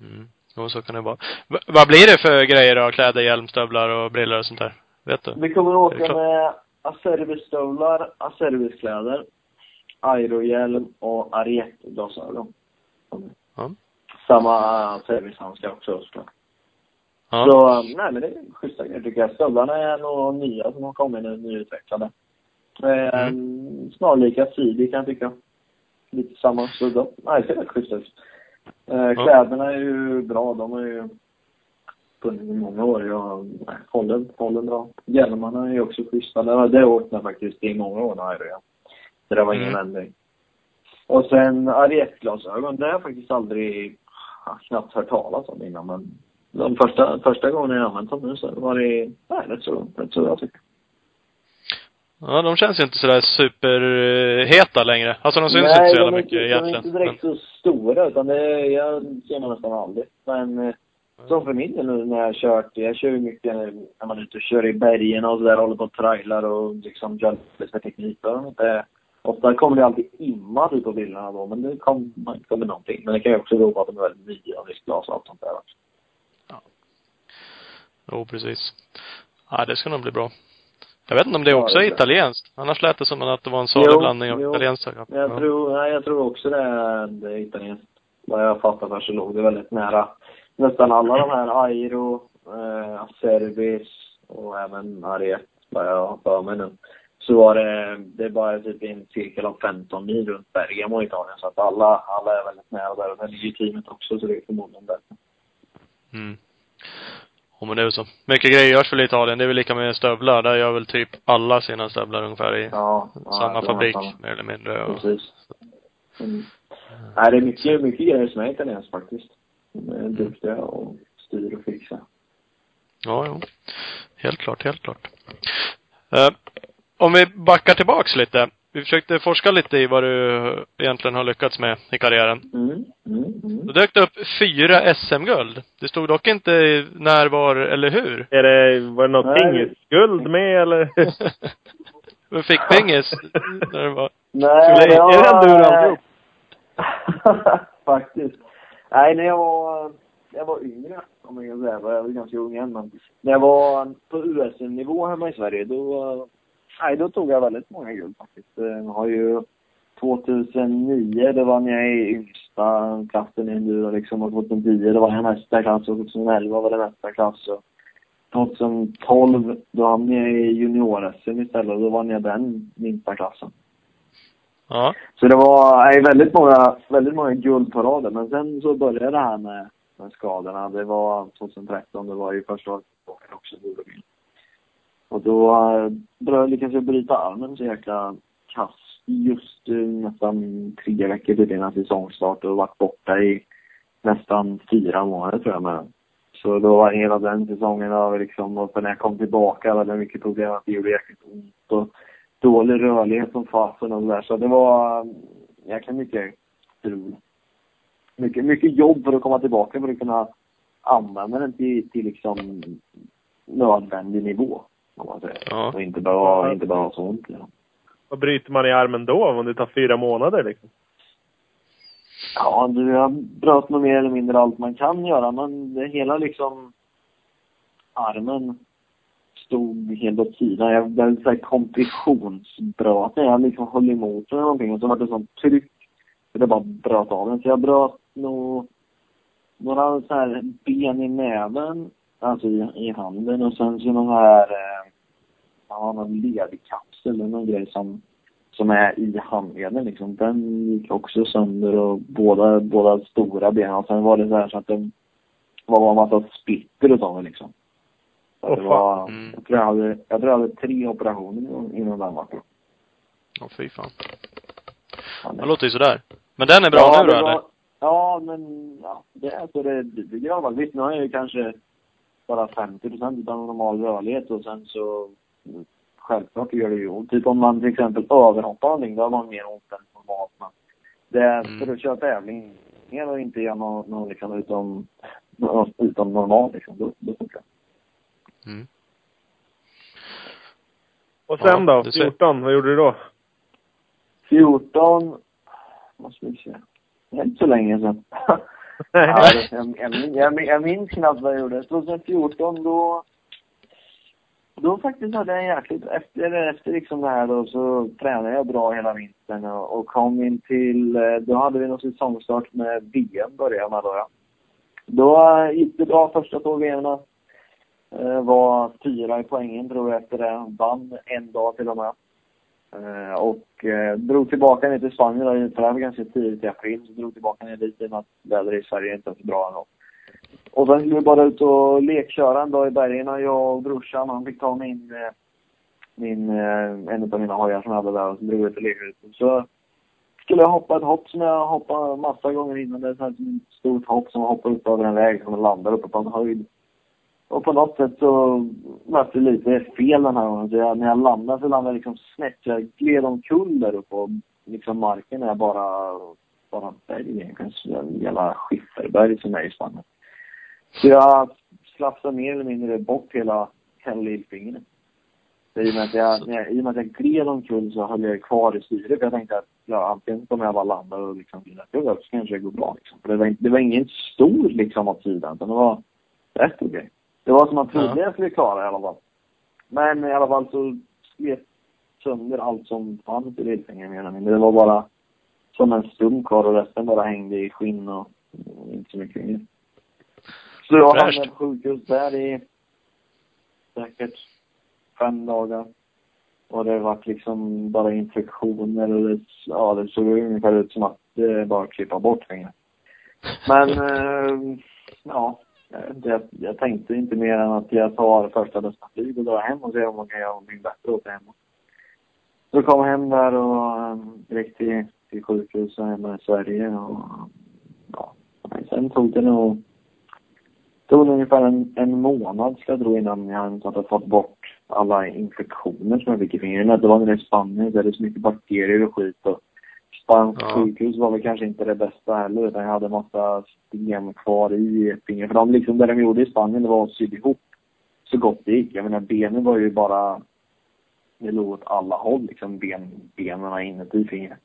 Mm. Jo, så kan det vara. V vad blir det för grejer då? Kläder, hjälm, stövlar och brillor och sånt där? Vet du? Vi kommer det åka med Acervis-stövlar, Acervis-kläder, Aerohjälm och Ariete-glasögon. Ja. Samma Acervis-handskar också såklart. Ja. Så, nej men det är schyssta grejer tycker jag. Stövlarna är nog nya som har kommit nu, nyutvecklade. Eh, Snarlika Sidi kan jag tycka. Lite samma sudda. Nej, det ser rätt schysst ut. Eh, kläderna är ju bra. De har ju funnits i många år. Jag håller, håller bra. Hjälmarna är ju också schyssta. Det har jag åkt med faktiskt i många år nu. Så det var ingen Mm. ändring. Och sen Ariette-glasögon. Det har jag faktiskt aldrig, knappt hört talas om innan. Men de första, första gången jag använt dem nu så var det, nej, rätt så, rätt så jag tycker. Ja, de känns ju inte sådär superheta längre. Alltså de syns inte så jävla mycket inte, de är egentligen. inte direkt så stora utan det, jag ser man nästan aldrig. Men eh, som för min del nu när jag kört, jag kör ju mycket när man är ute och kör i bergen och sådär, håller på och trailar och liksom gör lite teknik. Så det, ofta kommer det alltid imma typ på bilderna då, men det kommer, kommer någonting. Men det kan ju också bero på att de är väldigt nya riskglas och allt sånt där också. Jo, precis. Ja, det ska nog bli bra. Jag vet inte om det Ja, också är italienskt. Annars lät det som att det var en salig blandning av italienskt. Ja. Jag tror, nej, jag tror också det är, det är italienskt. Vad jag fattar för så låg det väldigt nära nästan alla de här Airo, eh, Acervis och även Ariete, vad jag har för mig nu. Så var det, det är bara typ en cirkel av 15 mil runt Bergamo i Italien. Så att alla, alla är väldigt nära där. Och där ligger teamet också, så det är förmodligen där. Mm. Ja, men det är så. Mycket grejer görs väl i Italien. Det är väl lika med stövlar. Där gör väl typ alla sina stövlar ungefär i Ja. ja, samma tror fabrik, mer eller mindre. Och, Precis. Mm. Nej, det är mycket, mycket grejer som är italienskt faktiskt. De är duktiga och styr och fixar. ja, jo. Helt klart, helt klart. Eh, om vi backar tillbaks lite. Vi försökte forska lite i vad du egentligen har lyckats med i karriären. Mm, mm, mm. Då dök det upp fyra SM-guld. Det stod dock inte när, var eller hur. Är det, var det något pingisguld med eller? (laughs) Men fick pingis när det var... Nej, Skulle- det är det var... en dur alltihop? Faktiskt. Nej, när jag var, jag var yngre, om jag kan säga. Jag var ganska ung än, men när jag var på USM-nivå hemma i Sverige, då, nej, då tog jag väldigt många guld faktiskt. Jag har ju 2009, det vann jag i yngsta klassen i enduro liksom. Och 2010, det var jag nästa klass. Och 2011 var det nästa klass. Och 2012, då hamnade jag i junior-SM istället. Och då vann jag den minsta klassen. Ja. Så det var nej, väldigt många, väldigt många guld på raden. Men sen så började det här med, med skadorna. Det var 2013, det var ju första året också. Och då eh, lyckades jag bryta armen så jäkla kass just eh, nästan tre veckor till innan säsongstart och varit borta i nästan fyra månader tror jag med. Så då var hela den säsongen över liksom och när jag kom tillbaka var det mycket problem att det gjorde jäkligt ont och dålig rörlighet som fasen och sådär. Så det var eh, jäkla mycket strul. Mycket, mycket jobb för att komma tillbaka för att kunna använda den till, till liksom nödvändig nivå. Om man säger. Ja. Och inte bara, inte bara ha så ont. Ja. Vad bryter man i armen då om det tar fyra månader liksom? Ja, du, jag bröt nog mer eller mindre allt man kan göra, men det hela liksom armen stod helt åt sidan. Jag blev så här kompressionsbröt jag liksom höll emot eller någonting och så var det sånt tryck. Så det bara bröt av den. Så jag bröt nog några så här ben i näven, alltså i, i handen och sen så någon här, eh, ja, någon ledkapsel eller någon grej som som är i handleden liksom, den gick också sönder och båda, båda stora benen. Och sen var det så här så att det var en massa splitter och sånt liksom. Så att det var, Mm. jag tror jag hade, jag tror jag hade tre operationer innan den var klar. Åh, fy fan. Ja, Det låter ju sådär. Men den är bra ja, nu då, det eller? var, Ja, men ja, det är så det duger i alla fall. Visst, nu har jag ju kanske bara 50 procent av normal rörlighet och sen så självklart gör det ju ont. Typ om man till exempel överhoppar någonting, då har man mer ont än normalt. Men det är Mm. för att köra tävling och inte göra något, något liksom utom, utom normalt liksom. Då, då funkar det. Mm. Och sen Ja, då? du ser. 14, vad gjorde du då? 14, måste vi se. Det är inte så länge sedan. (laughs) ja, jag, jag, min- jag, min- jag minns knappt vad jag gjorde. 2014 då då faktiskt hade jag en jäkligt, efter, efter liksom det här då så tränade jag bra hela vintern och, och kom in till, eh, då hade vi någon säsongstart med VM började med då ja. Då eh, gick det bra första två VM'na. Eh, var fyra i poängen tror jag efter det. Vann en dag till och med. Eh, och eh, drog tillbaka ner till Spanien då, för det här var ganska tidigt i april. Så drog tillbaka ner dit i och med att vädret i Sverige inte är så bra ändå. Och sen skulle vi bara ut och lekköra en dag i bergen. och Jag och brorsan, han fick ta min, eh, min eh, en av mina hojar som jag hade där och så drog vi ut och lekte ut. Så skulle jag hoppa ett hopp som jag hoppat massa gånger innan. Det är ett stort hopp som hoppar upp över en väg som landar uppe på en höjd. Och på något sätt så mötte det lite fel den här gången. Så jag, när jag landade så landade jag liksom snett. Jag gled omkull där uppe och liksom marken är bara, bara berg egentligen. Så jävla skifferberg som är i Spanien. Så jag slafsade mer eller mindre bort hela, hela lillfingret. I och, med att jag, när jag, I och med att jag gled omkull så höll jag kvar i styret. Jag tänkte att ja, antingen kommer jag bara landa och liksom över så kanske det går bra. Liksom. För det var, det var ingen stor liksom åt sidan. Utan det var rätt okej. Det var som man trodde Ja. jag skulle klara i alla fall. Men i alla fall så slet sönder allt som fanns i lillfingret mer eller mindre. Det var bara som en stump kvar och resten bara hängde i skinn och, och inte så mycket mer. Så jag hamnade på sjukhus där i säkert fem dagar. Och det vart liksom bara infektioner och det, ja, det såg ungefär ut som att det bara klippa bort fingret. Men, (laughs) eh, ja. Jag, jag tänkte inte mer än att jag tar första bästa flyg och drar hem och ser om man kan göra någonting bättre åt det hemma. Så kom jag hem där och eh, direkt till, till sjukhuset hemma i Sverige och ja. Sen tog det nog tog ungefär en, en månad ska jag tro innan jag hade fått bort alla infektioner som jag fick i fingret. Det var nere i Spanien där det är så mycket bakterier och skit och spanskt Ja. sjukhus var väl kanske inte det bästa heller utan jag hade massa sten kvar i fingret. För de liksom, det de gjorde i Spanien det var att sy ihop så gott det gick. Jag menar benen var ju bara, det låg åt alla håll liksom ben, benen inuti fingret.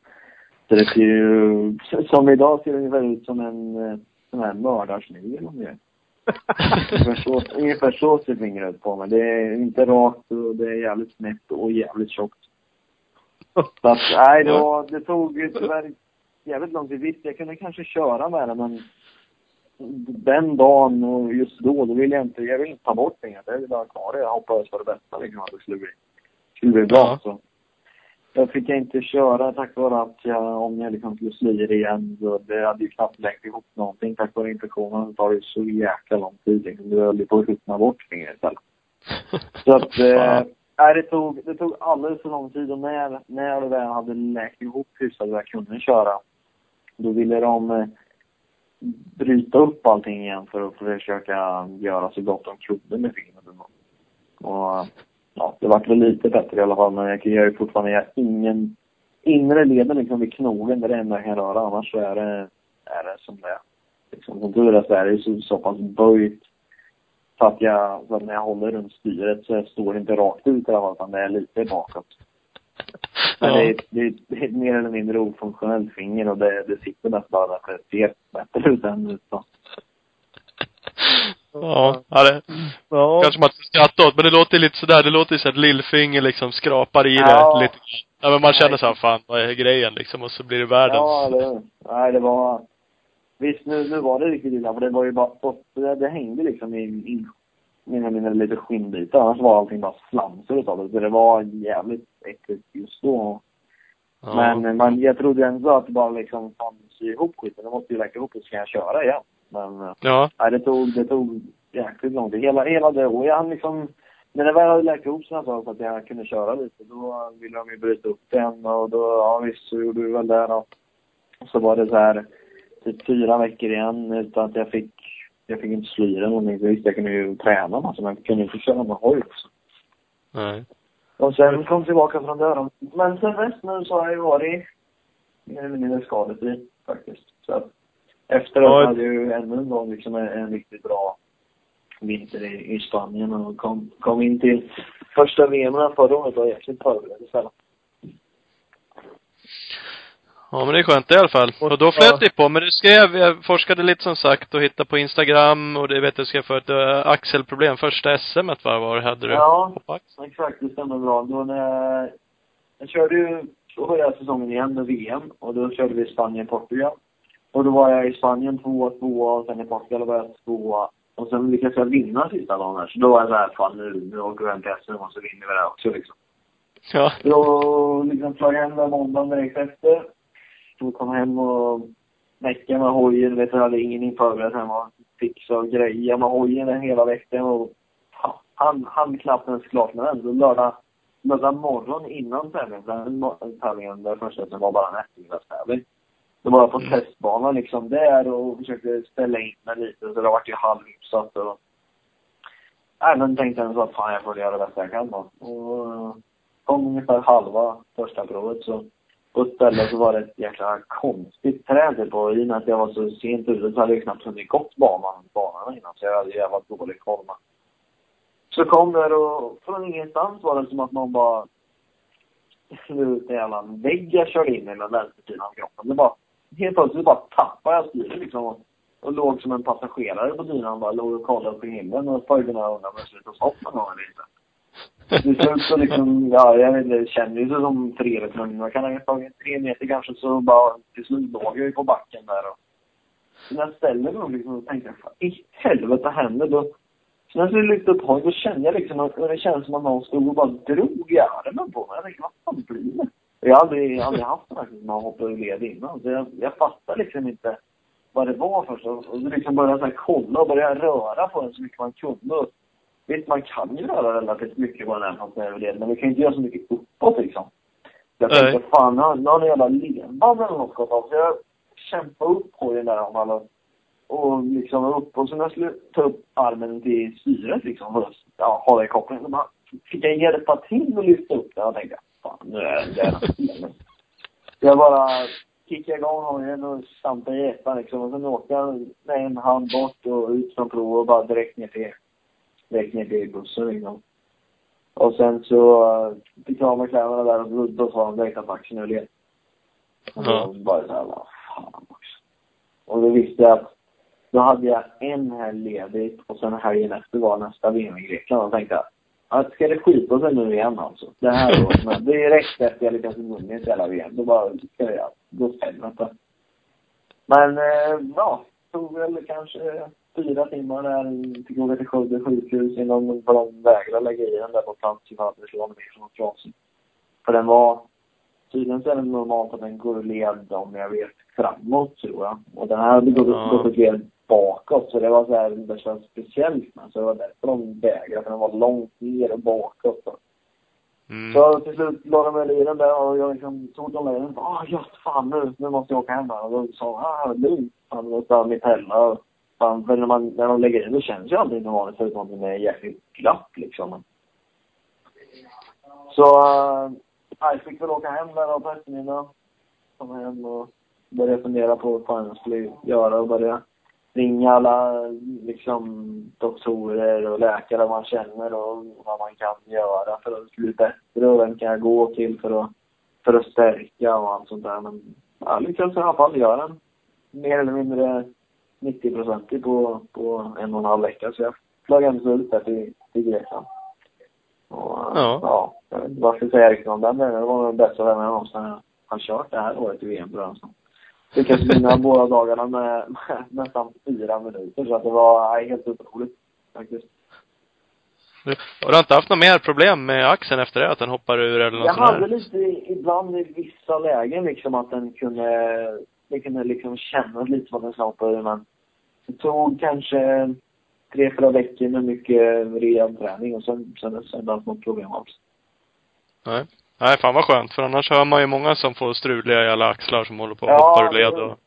Så det ser ju, som idag ser det ungefär ut som en eh, sån här mördarsnigel om det är. Ungefär så, ser fingret på mig. Det är inte rakt och det är jävligt snett och jävligt tjockt. Så att, nej, det, var, det tog tyvärr jävligt lång tid. Visst, jag kunde kanske köra med det, men den dagen och just då, då ville jag inte, jag ville inte ta bort fingret. Jag ville ha kvar det. Jag hoppades på det bästa liksom, att det skulle bli, skulle bli bra. Ja. Så. Jag fick inte köra tack vare att jag, om jag liksom skulle det igen, så det hade ju knappt läkt ihop någonting tack vare infektionen. Det tar ju så jäkla lång tid liksom. Du höll ju på att ruttna bort fingret istället. (laughs) Så att, eh, nej, det tog, det tog alldeles för lång tid och när, när det väl hade läkt ihop hyfsat och jag kunde köra, då ville de eh, bryta upp allting igen för att försöka göra så gott de kunde med fingret. Och ja, det vart väl lite bättre i alla fall, men jag kan ju fortfarande, jag ingen inre leden liksom vid knogen, det är det enda jag kan röra, annars så är det, är det som det är. Liksom, som tur är så är det så, så pass böjt så att jag, så att när jag håller runt styret så står det inte rakt ut i alla fall, utan det är lite bakåt. Men Ja. det, är, det, är, det är ett mer eller mindre ofunktionellt finger och det, det sitter mest bara därför det ser bättre ut än utan. Ja, ja det, Ja. kanske man inte ska skratta åt, men det låter lite sådär, det låter ju så att lillfinger liksom skrapar i Ja. det lite Ja men man känner såhär, fan vad är grejen liksom? Och så blir det världens Ja, det, nej det var... Visst, nu, nu var det riktigt illa, för det var ju bara... Det, det hängde liksom i, i mina, mina lite skinnbitar. Annars var allting bara slamsor utav det. Så det var jävligt äckligt just då. Ja. Men man, jag trodde ändå att det bara liksom, fan, sy ihop skiten. Det måste ju läka ihop och så kan jag köra igen. Men, Ja. nej, det tog, det tog jäkligt lång tid. Hela, hela det och jag liksom, när det väl hade läkt ihop som jag sa, så att jag kunde köra lite, då ville de ju bryta upp den och då, ja visst, så gjorde vi väl det då. Och så var det så här, typ fyra veckor igen utan att jag fick, jag fick inte i den någonting. Så visst, jag kunde ju träna massa, men jag kunde inte köra med hoj också. Nej. Och sen kom tillbaka från dörren. Men sen dess nu så har jag ju varit mer eller mindre skadefri faktiskt. Så att efteråt Ja. hade ju ännu en gång liksom en, en riktigt bra vinter i, i Spanien och kom, kom in till första VM förra året och var jäkligt förberedd istället. Ja, men det är skönt i alla fall. Och då flöt det på. Men du skrev, jag forskade lite som sagt och hittade på Instagram och det vet jag skrev förut, uh, axelproblem. Första SM var var hade du? Ja. Exakt, det stämmer bra. Då när jag körde ju, då var jag säsongen igen med VM och då körde vi Spanien-Portugal. Och då var jag i Spanien tvåa, tvåa och sen i Portugal var jag tvåa. Och sen lyckades jag vinna sista dagen här. Så då var jag såhär, fan nu, nu åker vi hem till SM och så vinner vi det också liksom. Ja. Då liksom flög jag hem där måndagen direkt efter. Då kom hem och meckade med hojen. Vet du, jag hade ingenting förberett hemma. Fixa och greja med hojen den hela veckan och han, han knappt ens klart med den. Då lördag, lördag morgon innan tävlingen, den tävlingen där första som var bara en eftermiddagstävling. Då var jag på testbanan liksom där och försökte ställa in mig lite så det vart ju halvhyfsat och Nej men tänkte jag så att fan jag får göra det bästa jag kan då. Och kom ungefär halva första provet så på ett ställe så var det ett jäkla konstigt träd på. I och med att jag var så sent ute så hade jag knappt hunnit gått banan, banan innan. Så jag hade jävla dålig koll. Men. Så kom där och från ingenstans var det som att någon bara ut en jävla vägg jag körde in i med vänstersidan av kroppen. Det bara, helt plötsligt bara tappade jag styret liksom. Och, och låg som en passagerare på dynan bara låg och kollade upp i himlen och följde med undan med slutet stopp någon gång eller inte. Till slut så liksom, ja jag vet inte, det kändes ju som Fredrik men jag kan ha tagit tre meter kanske så bara till slut låg jag ju på backen där och så när jag ställer mig upp liksom och tänkte vad i helvete händer då? Så när jag skulle lyfta upp hojen då kände jag liksom att det kändes som att någon stod och bara drog i armen på mig. Jag tänkte, vad fan blir det? Jag har aldrig, aldrig haft den här man hoppar ur led innan. Så jag, jag fattar liksom inte vad det var först. Och, och så liksom började jag så kolla och började röra på den så mycket man kunde. Och, visst, man kan ju röra relativt mycket på den här fast över led, men vi kan inte göra så mycket uppåt liksom. Jag tänkte, Nej. fan, nu har har en jävla ledband eller något gått av. Så jag kämpade upp på den där om alla och liksom upp och så när jag skulle ta upp armen till styret liksom för att ja, hålla i kopplingen, så bara fick jag hjälpa till att lyfta upp den och tänkte fan nu är jävla fel. Jag bara kickade igång hojen och stampade i ettan liksom och sen åkte jag med en hand bort och ut från prov och bara direkt ner till, direkt ner till bussen liksom. Och sen så uh, fick jag av mig kläderna där och då, sa de direkt att axeln är led. Och då Ja. bara såhär, vad fan också. Och då visste jag att då hade jag en helg ledigt och sen helgen efter var nästa VM i Grekland. Och tänkte jag, att ska det skita sig nu igen alltså? Det här (laughs) året. Men det är direkt efter jag lyckats ett jävla VM. Då bara, ska det gå helvete. Men, eh, ja. Tog väl kanske fyra timmar där. Fick åka till Skövde sjukhus innan de de vägrade lägga i den där på plats ifall det skulle vara mer som trasig. För den var, tydligen så är det normalt att den går led om jag vet framåt tror jag. Och den här hade gått, Ja. gått ett led bakåt så det var så här, det känns speciellt men så det var därför de vägrade för den var långt ner och bakåt. Så. Mm. Så till slut la de väl i den där och jag liksom tog dem med den. Ah, just fan nu, nu måste jag åka hem här. Och då sa ah, lugnt. Han låter mitt. Och Fan, för när, man, när de lägger in, då känns ju som vanligt förutom att den är jäkligt glatt liksom. Så, äh, jag fick väl åka hem där på eftermiddagen. Komma hem och börja fundera på vad fan jag skulle göra och börja ringa alla liksom doktorer och läkare man känner och vad man kan göra för att bli bättre och vem kan jag gå till för att, för att stärka och allt sånt där. Men jag lyckades i alla fall göra en mer eller mindre 90 procentig på, på en och en halv vecka. Så jag flög ändå ut där till, till Grekland. Och, Ja. ja. Jag vet inte vad jag ska säga riktigt om den. men Det var den bästa värmen jag någonsin har kört det här året i VM tror jag. Lyckades vinna båda dagarna med, med nästan fyra minuter. Så att det var helt otroligt faktiskt. Har du inte haft något mer problem med axeln efter det? Att den hoppar ur eller något Jag sånt hade lite ibland i vissa lägen liksom att den kunde, det kunde liksom kännas lite som att den snappade men det tog kanske tre, fyra veckor med mycket rehab-träning och sen, sen dess har jag inte något problem alls. Nej. Nej, fan vad skönt. För annars hör man ju många som får struliga alla axlar som håller på och hoppar ur led och...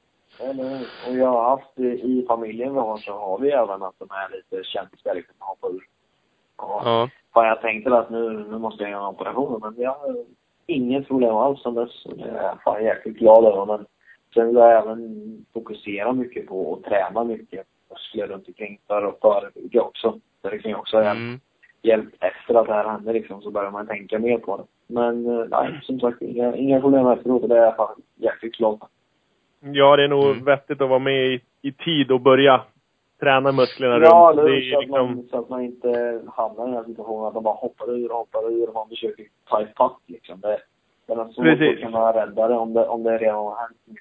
Eller hur? Och jag har haft, det i familjen vi har så har vi även att de är lite känsliga liksom att hoppa ur. Ja. Ja. fan jag tänkte att nu, nu måste jag göra en operation. Men jag har inget problem alls sen dess. Jag är fan jäkligt glad över. Men sen vill jag även fokusera mycket på och träna mycket muskler runt omkring för att förebygga också. Det kan ju också Mm. hjälpt efter att det här hände liksom, så börjar man tänka mer på det. Men eh, nej, som sagt, inga, inga problem efteråt och det är jag fan jäkligt glad. Ja, det är nog Mm. vettigt att vara med i, i tid och börja träna musklerna Ja, runt. eller Det är Så, att liksom, man, så att man inte hamnar i den här situationen att man bara hoppar ur och hoppar ur och man försöker ta ifatt liksom. Det, det är svårt Precis. att kunna rädda det om det, om det redan har hänt.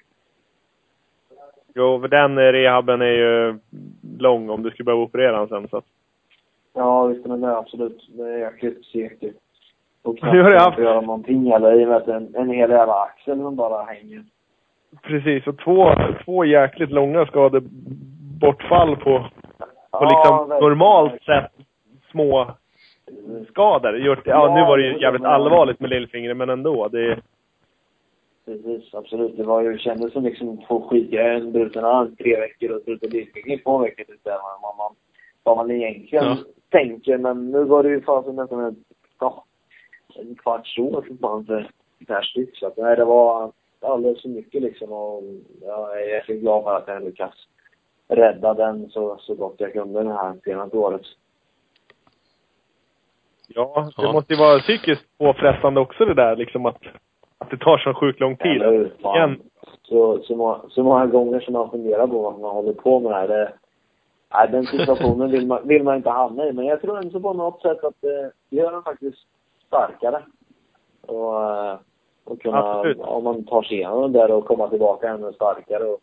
jo, för den eh, rehaben är ju lång om du skulle behöva operera den sen. Så att, Ja, visst men det är absolut. Det är jäkligt segt. Och knappt haft- att göra någonting heller i och med att en, en hel jävla axel som bara hänger. precis, och två, två jäkligt långa skadebortfall på, på Ja, liksom normalt sett små skador. Gjort, ja, nu var det ju jävligt allvarligt med lillfingret, men ändå. Det, Precis, absolut. Det var ju, kändes som liksom två skitgrejer. En bruten arm tre veckor och ett brutet lillfinger i två veckor typ. Där man, man, vad man egentligen Ja. tänker. Men nu var det ju fasen nästan ja, en kvarts år det per styck. Så att, nej, det var alldeles för mycket liksom. Och jag är jäkligt glad för att jag lyckats rädda den så, så gott jag kunde det här senaste året. ja, det Ja. måste ju vara psykiskt påfrestande också det där liksom att, att det tar så sjukt lång tid. Eller hur? Så, så, må, så många gånger som man funderar på vad man håller på med det här. Det, nej, den situationen vill man, vill man inte hamna i. Men jag tror ändå på något sätt att det gör en faktiskt starkare. Och, eh, och kunna, Absolut. om man tar sig igenom det där och komma tillbaka ännu starkare. Och,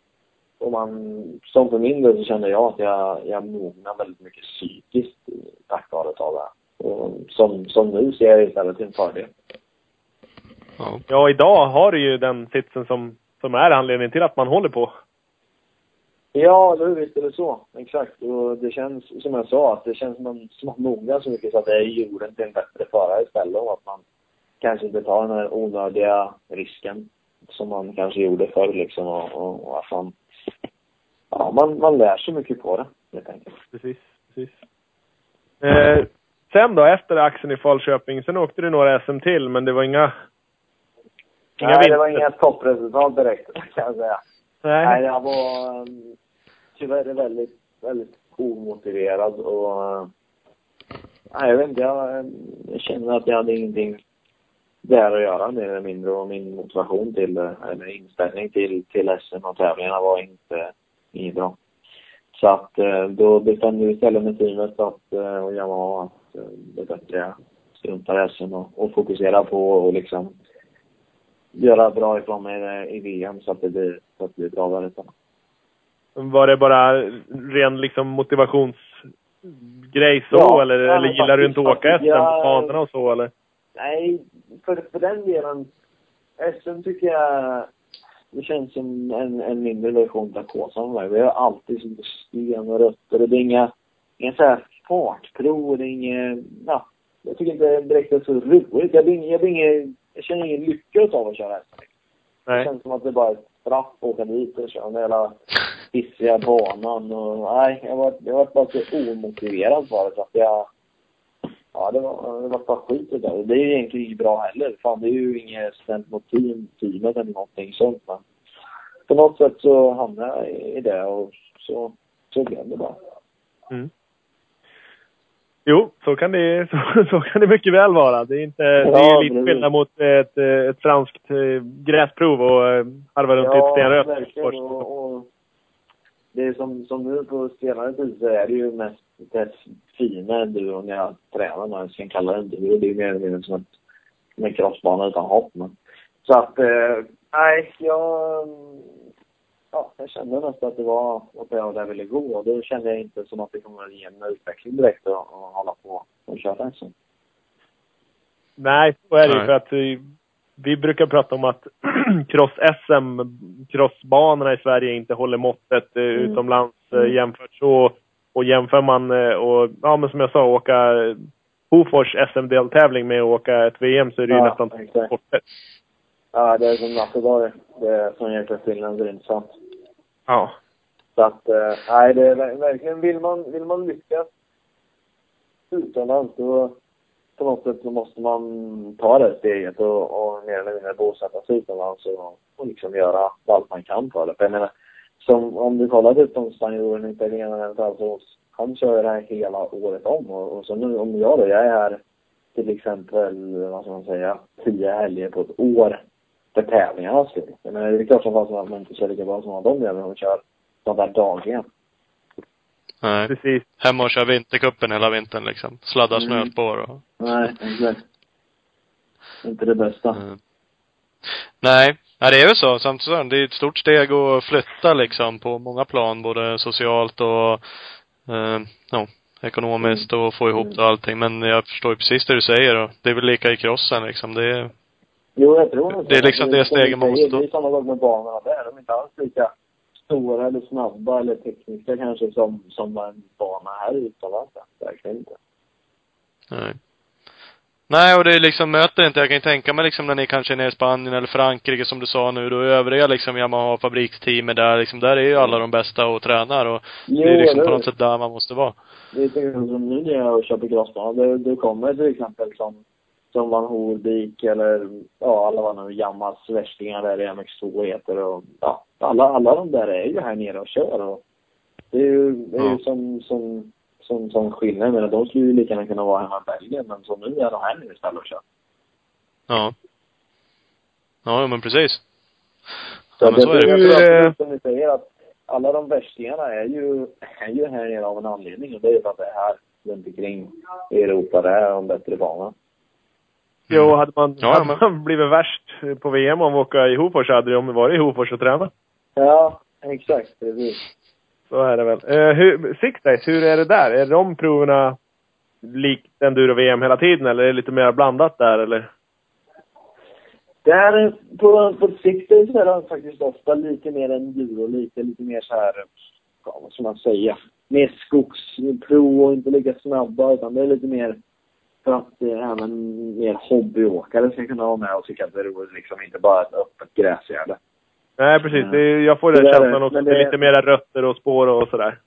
och man, som för min del så känner jag att jag, jag mognar väldigt mycket psykiskt tack vare att ta det här. Och som, som nu ser jag istället en fördel. Ja. Ja, idag har du ju den sitsen som, som är anledningen till att man håller på. Ja, det visst är det så. Exakt. Och det känns, som jag sa, att det känns som man, som man mognar så mycket så att det är jorden till en bättre förare istället. Och att man kanske inte tar den här onödiga risken som man kanske gjorde förr liksom. Och, och, och att man, ja, man, man lär sig mycket på det, helt enkelt. Precis, precis. Eh, sen då, efter axeln i Falköping, sen åkte du några SM till, men det var inga... Inga Nej, det var inga toppresultat direkt, kan jag säga. Nej, Nej. jag var tyvärr är väldigt, väldigt omotiverad och... Eh, nej, jag vet inte. Jag, jag känner att jag hade ingenting där att göra mer eller mindre och min motivation till, eh, eller inställning till, till SM och tävlingarna var inte, inte bra. Så att eh, då bestämde vi istället med teamet att, eh, och Yamaha att det är bättre jag struntar i SM och, och fokuserar på och liksom göra bra ifrån mig i VM så att det blir, så att det blir bra där istället. Var det bara ren liksom motivationsgrej så, Ja, eller, ja, eller gillar du faktiskt, inte att åka faktiskt. SM på banorna och så, eller? Nej, för, för den delen. SM tycker jag det känns som en, en mindre version av Kåsan. Vi har alltid som sten och rötter. Det är inga, inga så här fartprov. Det är inget, ja, jag tycker inte direkt det är så roligt. Jag, blir, jag, blir ingen, jag känner ingen lycka av att köra SM. Det Nej. känns som att det bara är ett straff att åka dit och köra där jävla pissiga banan och nej, jag var, jag var bara så omotiverad för det så att jag Ja, det var, det var bara skit det där. Det är ju egentligen inget bra heller. Fan, det är ju inget stämt mot team, teamet eller någonting sånt. Men på något sätt så hamnade jag i det och så, så blev det bara. Mm. Jo, så kan det, (laughs) så, så kan det mycket väl vara. Det är inte, det är Ja, lite skillnad mot ett, ett franskt eh, gräsprov och eh, harva runt i ett stenröt. Och, och det är som, som nu på senare tid så är det ju mest det fina enduron jag tränar, om man ska kalla det enduro. Det är ju mer eller mindre som ett, som en crossbana utan hopp. Men. Så att, eh, nej, jag, ja, jag kände nästan att det var åt det hållet jag ville gå. Och då kände jag inte som att det kommer att ge en utveckling direkt att hålla på och köra SM. Nej, så är det ju Nej. för att eh, vi brukar prata om att (clears throat) cross-SM, crossbanorna i Sverige inte håller måttet eh, Mm. utomlands eh, Mm. jämfört så. Och jämför man eh, och, ja men som jag sa, åka Hofors SM-deltävling med att åka ett VM så är det ju Ja, nästan exakt. sportet. Ja, det är som natt och dag. Det är som jäkla skillnad, det är inte sant. Ja. Så att, nej, det är ver- verkligen, vill man, vill man lyckas utomlands då, på något sätt så måste man ta det steget och, och mer eller mindre bosätta sig utomlands och, och liksom göra allt man kan för det. För jag menar, som om du kollar typ som spanjoren, italienaren, alltså, han kör det här hela året om och, och så nu om jag då, jag är här till exempel, vad ska man säga, tio helger på ett år för tävlingarnas skull. Jag menar, det är klart som fasen att man inte kör lika bra som de gör, när de kör sånt där dagligen. Nej. Precis. Hemma och kör vintercupen hela vintern liksom. Sladda Mm. snöspår och... Nej, exakt. Inte det bästa. Mm. Nej, ja, det är ju så. Samtidigt det är ett stort steg att flytta liksom på många plan, både socialt och eh, ja, ekonomiskt och få ihop det och allting. Men jag förstår ju precis det du säger och det är väl lika i crossen liksom. Det är, Jo, jag tror nog Det är liksom det steget man måste. Det är samma sak med banorna där. De är inte alls lika stora eller snabba eller tekniska kanske som, som en bana här utomlands. Verkligen inte. nej. Nej, och det är liksom, möter inte, jag kan ju tänka mig liksom när ni kanske är nere i Spanien eller Frankrike som du sa nu, då övriga liksom Yamaha fabriksteamet där liksom, där är ju alla de bästa och tränar och Jo, det är liksom eller på något sätt där man måste vara. Det är till som nu när jag köper crossbana. Det, det kommer till exempel som, som Van Hoorbeek eller ja, alla vad nu Yamahas värstingar där i MX2 heter och ja, alla, alla de där är ju här nere och kör och det är ju, det är ju Ja. som, som, som, som skillnad. Jag menar, de skulle ju lika gärna kunna vara hemma i Belgien men som nu är de här nere istället och kör. Ja. Ja, men precis. Så Ja, men så är det. jag tror eh, som ni säger att alla de värstingarna är ju, är ju här nere av en anledning och det är ju för att det är här runt omkring i Europa det är de bättre banorna. Jo, hade man, Ja, hade men- man blivit värst på VM om vi åka i Hofors hade de varit i Hofors och tränat. Ja, exakt. Precis. Så är det väl. Eh, hur, Six Days, hur är det där? Är de proverna likt enduro-VM hela tiden eller är det lite mer blandat där eller? Där på, på Sixten så är det faktiskt ofta lite mer enduro, lite, lite mer så här, ja, vad ska man säga, mer skogsprov och inte lika snabba utan det är lite mer för att eh, även mer hobbyåkare ska kunna vara med och tycka att det är roligt liksom, inte bara ett öppet gräsgärde. Nej, precis. Det, jag får den Det känslan också. Det är lite mera rötter och spår och sådär.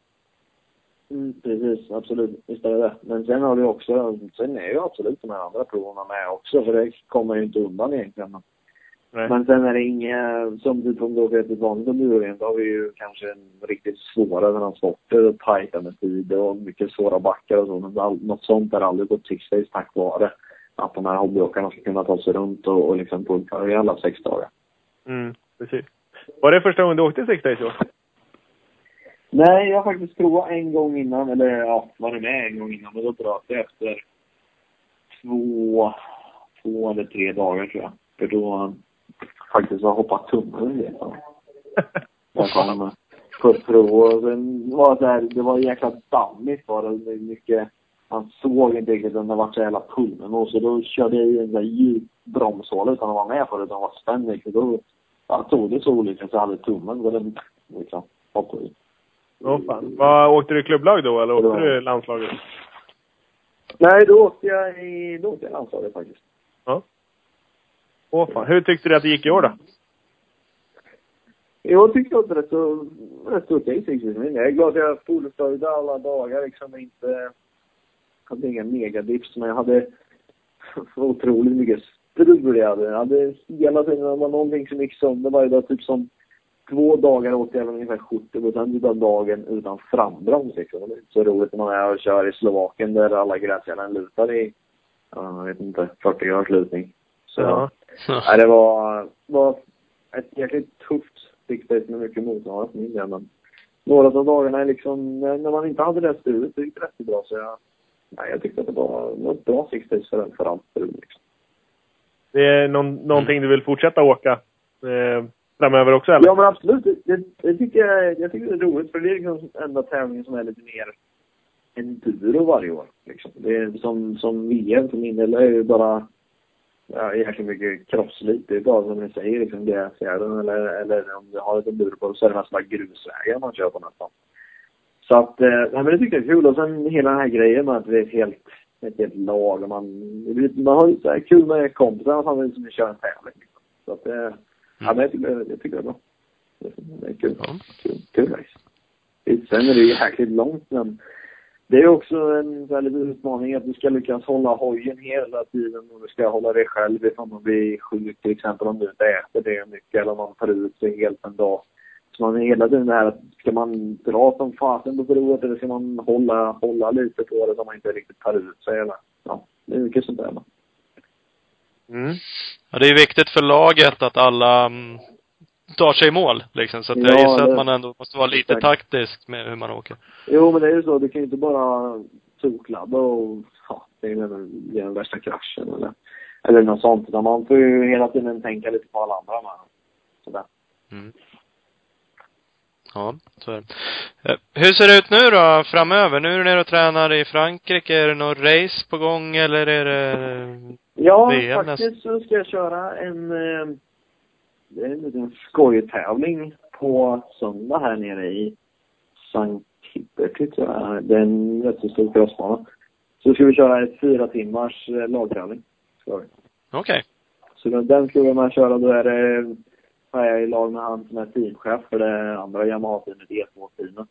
Mm, precis, absolut. Visst är det det. Men sen har du också, sen är ju absolut de här andra proverna med också, för det kommer ju inte undan egentligen. Nej. Men sen är det inga, som du kommer ihåg ett vanligt enduro då har vi ju kanske en riktigt svåra transporter och tajta med tid och mycket svåra backar och så. Men all, något sånt är aldrig på six days tack vare att de här hobbyåkarna ska kunna ta sig runt och, och liksom pulka i alla sex dagar. Mm, precis. Var det första gången du åkte Six Days då? Nej, jag har faktiskt provat en gång innan, eller ja, varit med en gång innan, men då bröt jag efter två, två eller tre dagar tror jag. För då faktiskt har (laughs) jag hoppat tunneln vet jag. Jag ett prov och sen var det det var jäkla dammigt var det. mycket, man såg inte riktigt den det var så jävla tunneln och så då körde jag i en sån där djup bromshål utan att vara med på det utan var spänd liksom. Då ja, tog det så olyckligt så jag hade tummen och den liksom hoppade ut. Åh fan. Vad, åkte du i klubblag då eller åkte Ja. du i landslaget? Nej, då åkte jag i, då åkte jag i landslaget faktiskt. Åh fan. Hur tyckte du att det gick i år då? Jag tyckte att det var rätt så, rätt så okej cykeln. Jag är glad att jag fullföljde alla dagar liksom inte hade inga megadips men jag hade (laughs) otroligt mycket strul jag hade. Jag hade hela tiden, det var någonting som gick sönder varje dag. Typ som två dagar åt jag väl ungefär 70 procent av dagen utan frambroms liksom. Det är inte så roligt när man är och kör i Slovakien där alla gräsjärnen lutar i, ja, jag vet inte, 40 graders lutning. Så Ja. Nej, det var, var ett jäkligt tufft stickpace med mycket motståndare för min del. Men några av dagarna liksom, när när man inte hade det strulet så gick det rätt bra. Så jag, nej, jag tyckte att det var, det var ett bra stickpace för, för allt liksom. Det är någon, någonting du vill fortsätta åka eh, framöver också eller? Ja men absolut, det, det, det tycker jag, jag tycker det är roligt för det är liksom enda tävlingen som är lite mer enduro varje år. Liksom. Det är som, som VM för min del är ju bara ja, jäkligt mycket crosslit. Det är bara som ni säger, liksom gräsgärden eller, eller om du har enduro på så är det mest bara grusvägar man kör på nästan. Så att, eh, nej men det tycker jag är kul. Och sen hela den här grejen med att det är ett helt, ett helt lag och man, man har ju så här kul med kompisarna samtidigt som vi kör en tävling. Liksom. Så att, eh, ja men jag tycker, jag tycker det är bra. Det är kul. Ja. Kul, kul race. Sen är det ju jäkligt långt men det är också en väldigt utmaning att du ska lyckas hålla hojen hela tiden och du ska hålla dig själv ifrån att bli sjuk till exempel om du inte äter det mycket eller om man tar ut sig helt en dag. Så man är hela tiden det här att ska man dra som fasen på provet eller ska man hålla, hålla lite på det så man inte riktigt tar ut sig eller ja, det är mycket sånt där. Mm. Ja, det är viktigt för laget att alla mm, tar sig i mål liksom. Så att jag Ja, gissar det- att man ändå måste vara lite taktisk med hur man åker. Jo, men det är ju så. Du kan ju inte bara tokladda och ja, det är är den värsta kraschen eller, eller något sånt. Utan man får ju hela tiden tänka lite på alla andra med. Sådär. Mm. Ja, så är det. Eh, Hur ser det ut nu då, framöver? Nu är du nere och tränar i Frankrike. Är det något race på gång eller är det Ja, VM faktiskt så ska jag köra en, eh, det är en liten skojtävling på söndag här nere i Sankt Hubert, tror jag. Det är en rätt så stor crossbana. Så ska vi köra ett fyra timmars eh, lagtävling. Okej. Så då- den ska vi med köra. Då är det, jag i lag med han som är teamchef för det andra Yamaha-teamet, E2-teamet.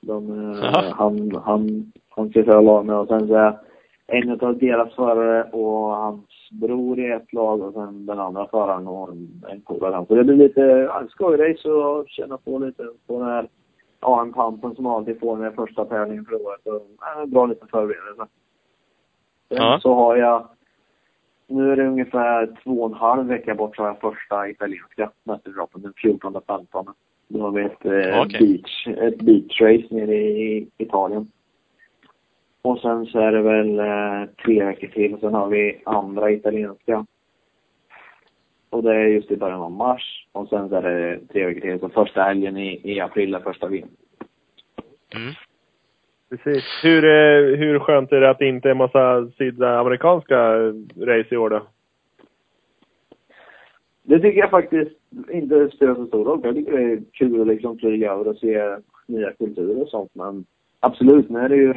De, eh, han, han, han ska köra lag med och sen så är en av deras förare och hans bror i ett lag och sen den andra föraren och en, polare. Så det blir lite ja, skojrace och känna på lite på den här AM-pampen som man alltid får när det är första tävlingen för året. Och, ja, en bra liten förberedelse. Sen Ja. så har jag nu är det ungefär två och en halv vecka bort så har jag första italienska mästerskapet den 14 15. Då har vi ett, eh, Okej. beach, ett beachrace nere i Italien. Och sen så är det väl eh, tre veckor till. Sen har vi andra italienska. Och det är just i början av mars. Och sen så är det tre veckor till. Så första helgen i, i april är första VM. Mm. Precis. Hur, eh, hur skönt är det att det inte är en massa sydamerikanska race i år då? Det tycker jag faktiskt inte spelar så stor roll. Jag tycker det är kul att liksom flyga över och se nya kulturer och sånt. Men absolut, nu är det ju...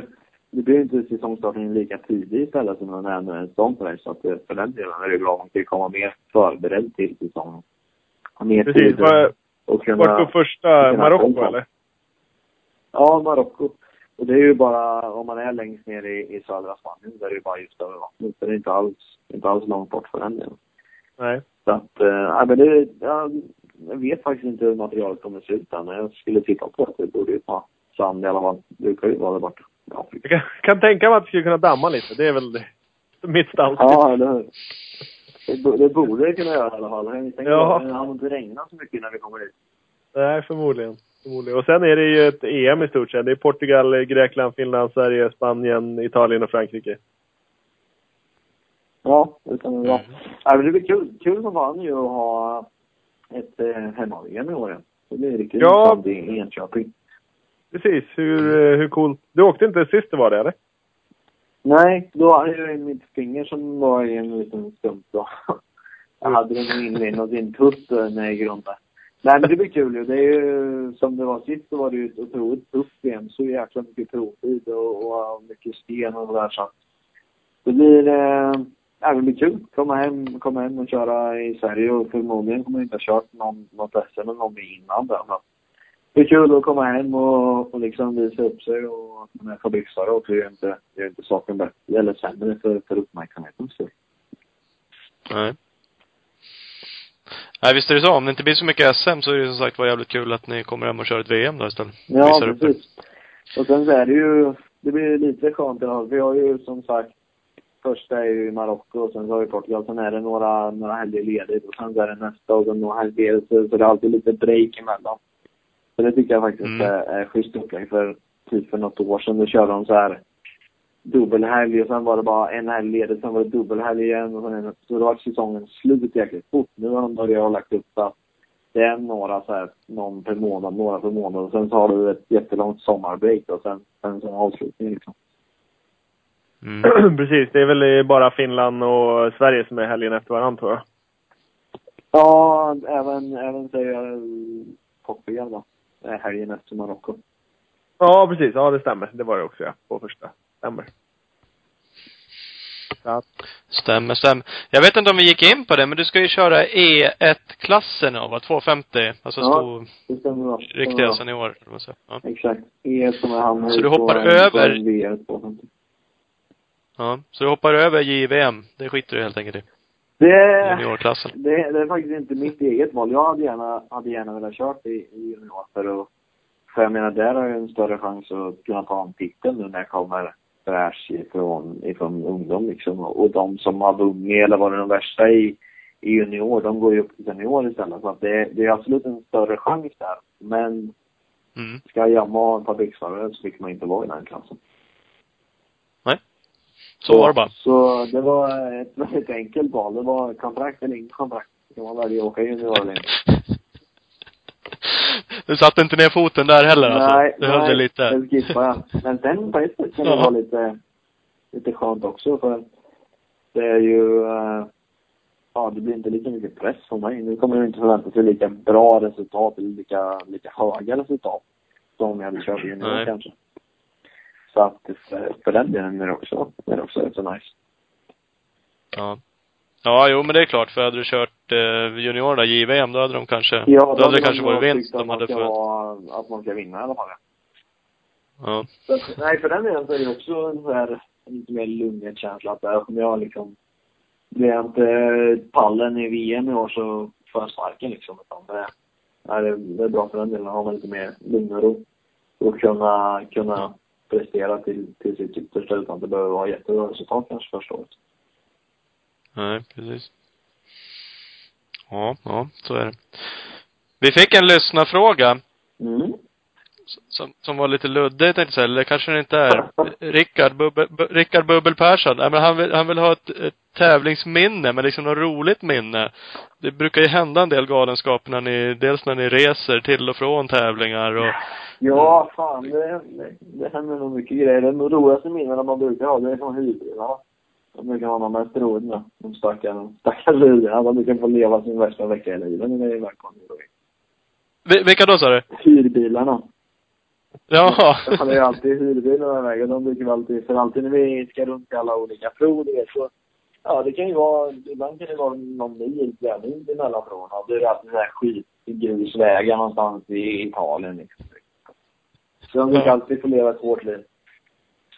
Det blir ju inte säsongstarten lika tidig istället som det är en sån race. Så att det- för den delen är det bra om man kan komma mer förberedd till säsongen. Mer Precis. tid Var, och kunna... vart går första? Marocko eller? Ja, Marocko. Och det är ju bara, om man är längst ner i, i södra Spanien, där är det ju bara just över vattnet. Så det är inte alls, inte alls långt bort för den delen. Nej. Så att, eh, ja, men det, ja, jag vet faktiskt inte hur materialet kommer se ut än. men Jag skulle tippa på att det borde ju vara sand i alla fall. Det brukar ju vara där borta. Ja, Jag kan, kan tänka mig att vi skulle kunna damma lite. Det är väl det. mitt stalltips. ja eller hur? Det, det borde det kunna göra i alla fall. Jag tänkte Ja. att det har inte regnat så mycket när vi kommer dit. Nej, förmodligen. förmodligen. Och sen är det ju ett EM i stort sett. Det är Portugal, Grekland, Finland, Sverige, Spanien, Italien och Frankrike. Ja, det kan det vara. Mm. Ja, det blir kul, kul som fan ju att ha ett eh, hemma-VM i år igen. Det blir riktigt Ja. intressant i Enköping. Precis. Hur, eh, hur coolt? Du åkte inte sist det var det, eller? Nej, då hade jag mitt finger som var i en liten stump då. (laughs) Jag hade den inne i en tutt eh, när jag grundade. Nej men det blir kul ju. Det är ju, som det var sist så var det ju ett otroligt tufft VM. Så jäkla mycket provtid och, och mycket sten och sådär så att det blir, eh, ja, det blir kul. Komma hem, komma hem och köra i Sverige och förmodligen kommer jag inte ha kört någon, något SM eller någon innan där. Det är kul att komma hem och, och liksom visa upp sig och att man är fabriksförare också. Ju inte, ju inte saken bättre eller sämre för, för uppmärksamhetens skull. Nej. Nej, visst är det så. Om det inte blir så mycket SM så är det som sagt var jävligt kul att ni kommer hem och kör ett VM då istället. Ja, precis. Och sen så är det ju, det blir lite skönt i alla fall. Vi har ju som sagt, första är ju i Marocko och sen så har vi Portugal. Sen är det några, några helger ledigt och sen så är det nästa och sen några helger ledigt. Så, så det är alltid lite break emellan. Så det tycker jag faktiskt Mm. är, schysst upplägg. För typ för något år sedan, då körde de så här dubbelhelg och sen var det bara en helg ledigt, sen var det dubbelhelg igen och sen en, så då var säsongen slut jäkligt fort. Nu har de börjat ha lagt upp att det är några så här, någon per månad, några per månad och sen så har du ett jättelångt sommarbreak och sen, sen så avslutning liksom. Mm. (clears throat) Precis. Det är väl bara Finland och Sverige som är helgen efter varandra, tror jag. Ja, även, även säger jag Portugal då. Är helgen efter Marocko. Ja, precis. Ja, det stämmer. Det var det också, ja. På första. Stämmer. Att, Stämmer, stämmer. Jag vet inte om vi gick in på det, men du ska ju köra E1-klassen nu, va? 250. Alltså Ja. stor, Det stämmer riktiga senior. Ja. Exakt. E som är han Så du hoppar över- på en VR 250. ja. Så du hoppar över JVM. Det skiter du helt enkelt i. Det, Juniorklassen. det, det är faktiskt inte mitt eget val. Jag hade gärna, hade gärna velat kört i, i junior för att, för jag menar där har jag en större chans att kunna ta en titel nu när jag kommer fräsch ifrån, ifrån ungdom liksom. Och de som har vunnit eller varit de värsta i, i junior, de går ju upp till senior istället. Så att det, det är absolut en större chans där. Men Mm. ska jag jamma fabriksförare så fick man inte vara i den klassen. Så var det bara. Så det var ett väldigt enkelt val. Det var kontrakt eller inget kontrakt. Kan man välja att åka junior eller inte. Du satte inte ner foten där heller alltså? nej, Du höll nej, dig lite? det skippade jag. Men sen på ett sätt kan det vara lite, lite skönt också för det är ju, eh, ja det blir inte lika mycket press på mig. Nu kommer jag inte förvänta sig lika bra resultat eller lika, lika höga resultat som om jag hade kört junior Nej. kanske. Så att för, för den delen är det också, är det också rätt så nice. Ja. Ja, jo men det är klart. För hade du kört eh, juniorerna JVM, då hade de kanske, Ja, då hade det de kanske varit vinst att de hade fått. vara- Att man ska vinna i alla fall. Ja. Så, att, nej, för den delen så är det också en så här, lite mer lugn känsla att där kommer jag liksom, blir jag inte pallen i VM i år så får jag sparken liksom. Utan det, nej, det, är bra för den delen. Har man lite mer lugn och ro. Och kunna, kunna prestera till, till sitt yttersta utan att det behöver vara jättebra resultat kanske första året. Nej, precis. Ja, ja, så är det. Vi fick en lyssnarfråga Mm. Som, som var lite luddig tänkte jag eller kanske det inte är. Rickard Bubbel, Bu- Rickard Bubbel Persson. Nej, men han vill, han vill ha ett, ett tävlingsminne, men liksom något roligt minne. Det brukar ju hända en del galenskaper när ni, dels när ni reser till och från tävlingar och Ja, fan det, det, det händer nog mycket grejer. De roligaste minnena man brukar ha, det är från hyrbilarna. De brukar ha de mest roliga. De stackars, stackars hyrbilarna. De brukar få leva sin värsta vecka i livet när det är välkomna. Vi- Vilka då sa du? Hyrbilarna. Ja. Jag hade ju alltid hyrbilar iväg och de brukar alltid, för alltid när vi ska runt alla olika prov, du vet, så Ja, det kan ju vara, ibland kan det vara någon mil träning emellan från. Då är det alltid så här skitgrusvägar någonstans i Italien liksom. Så de brukar Ja. alltid få leva ett hårt liv.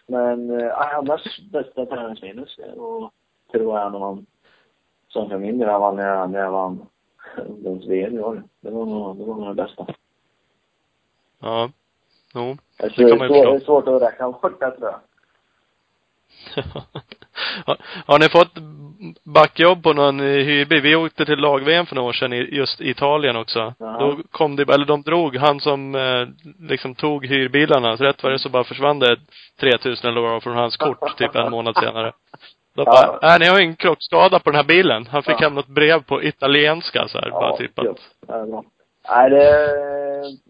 Men eh, annars bästa träningsminus och tror jag när man, som för min del när jag, när jag vann ungdoms-VM i år. Det var nog, det var nog det bästa. Ja. Jo. Det kan man ju svårt, det är förstå. svårt att räkna bort det tror jag. (laughs) har, ni fått backjobb på någon eh, hyrbil? Vi åkte till lag-VM för några år sedan i just Italien också. Ja. Då kom det, eller de drog, han som eh, liksom tog hyrbilarna, så rätt var det så bara försvann det 3000 eller vad från hans kort typ en månad senare. Då Ja. bara, äh, ni har ju en krockskada på den här bilen. Han fick Ja. hem något brev på italienska så här, bara typ att. Nej, det...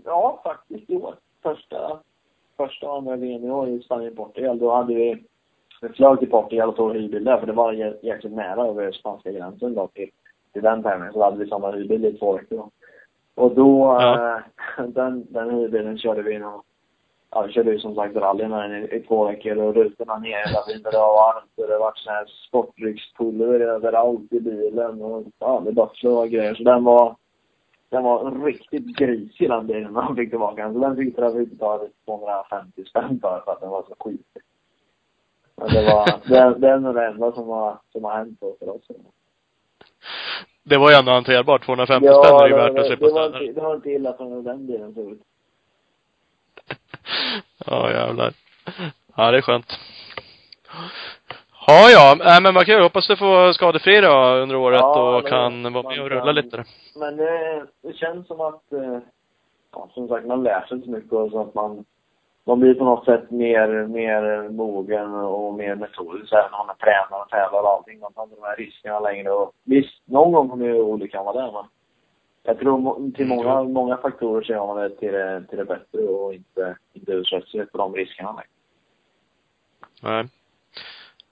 Ja, faktiskt i år. Första, första och andra VM i år i Spanien-Portugal. Då hade vi... Vi flög till Portugal och tog hyrbil där, för det var jä- jäkligt nära över spanska gränsen då till, till den tävlingen. Så hade vi samma hyrbil i två veckor då. Och då, Ja. eh, (laughs) den, den hyrbilen körde vi nog Ja, vi körde ju som sagt rallyn här i, i två veckor och rutorna ner hela tiden. Det var varmt och det var sån här sportdryckspulver överallt i bilen och ja, det bara flög grejer. Så den var, den var riktigt grisig den bilen när man fick tillbaka den. Så den fick jag betala 250 spänn för, för att den var så skitig. Men det var, (laughs) det, det är nog det enda som har, som har hänt då för oss. det var ju ändå hanterbart. 250 spänn är ju värt att slippa det, var inte, det var inte illa som den bilen såg ut. (laughs) Ja, jävlar. Ja, det är skönt. Ja, ja. Nej, men vad kul. Hoppas du får skadefri då under året Ja, och kan vara med man och rulla kan- lite. Men det, det känns som att, eh, ja, som sagt, man lär sig så mycket och så att man, man blir på något sätt mer, mer mogen och mer metodisk även när man tränar och tävlar och allting. Man tar inte de här riskerna längre och visst, någon gång kommer ju olyckan vara där men jag tror till Mm, många, många faktorer så gör man det till det, till det bättre och inte, inte utsätter sig för de riskerna längre. Nej.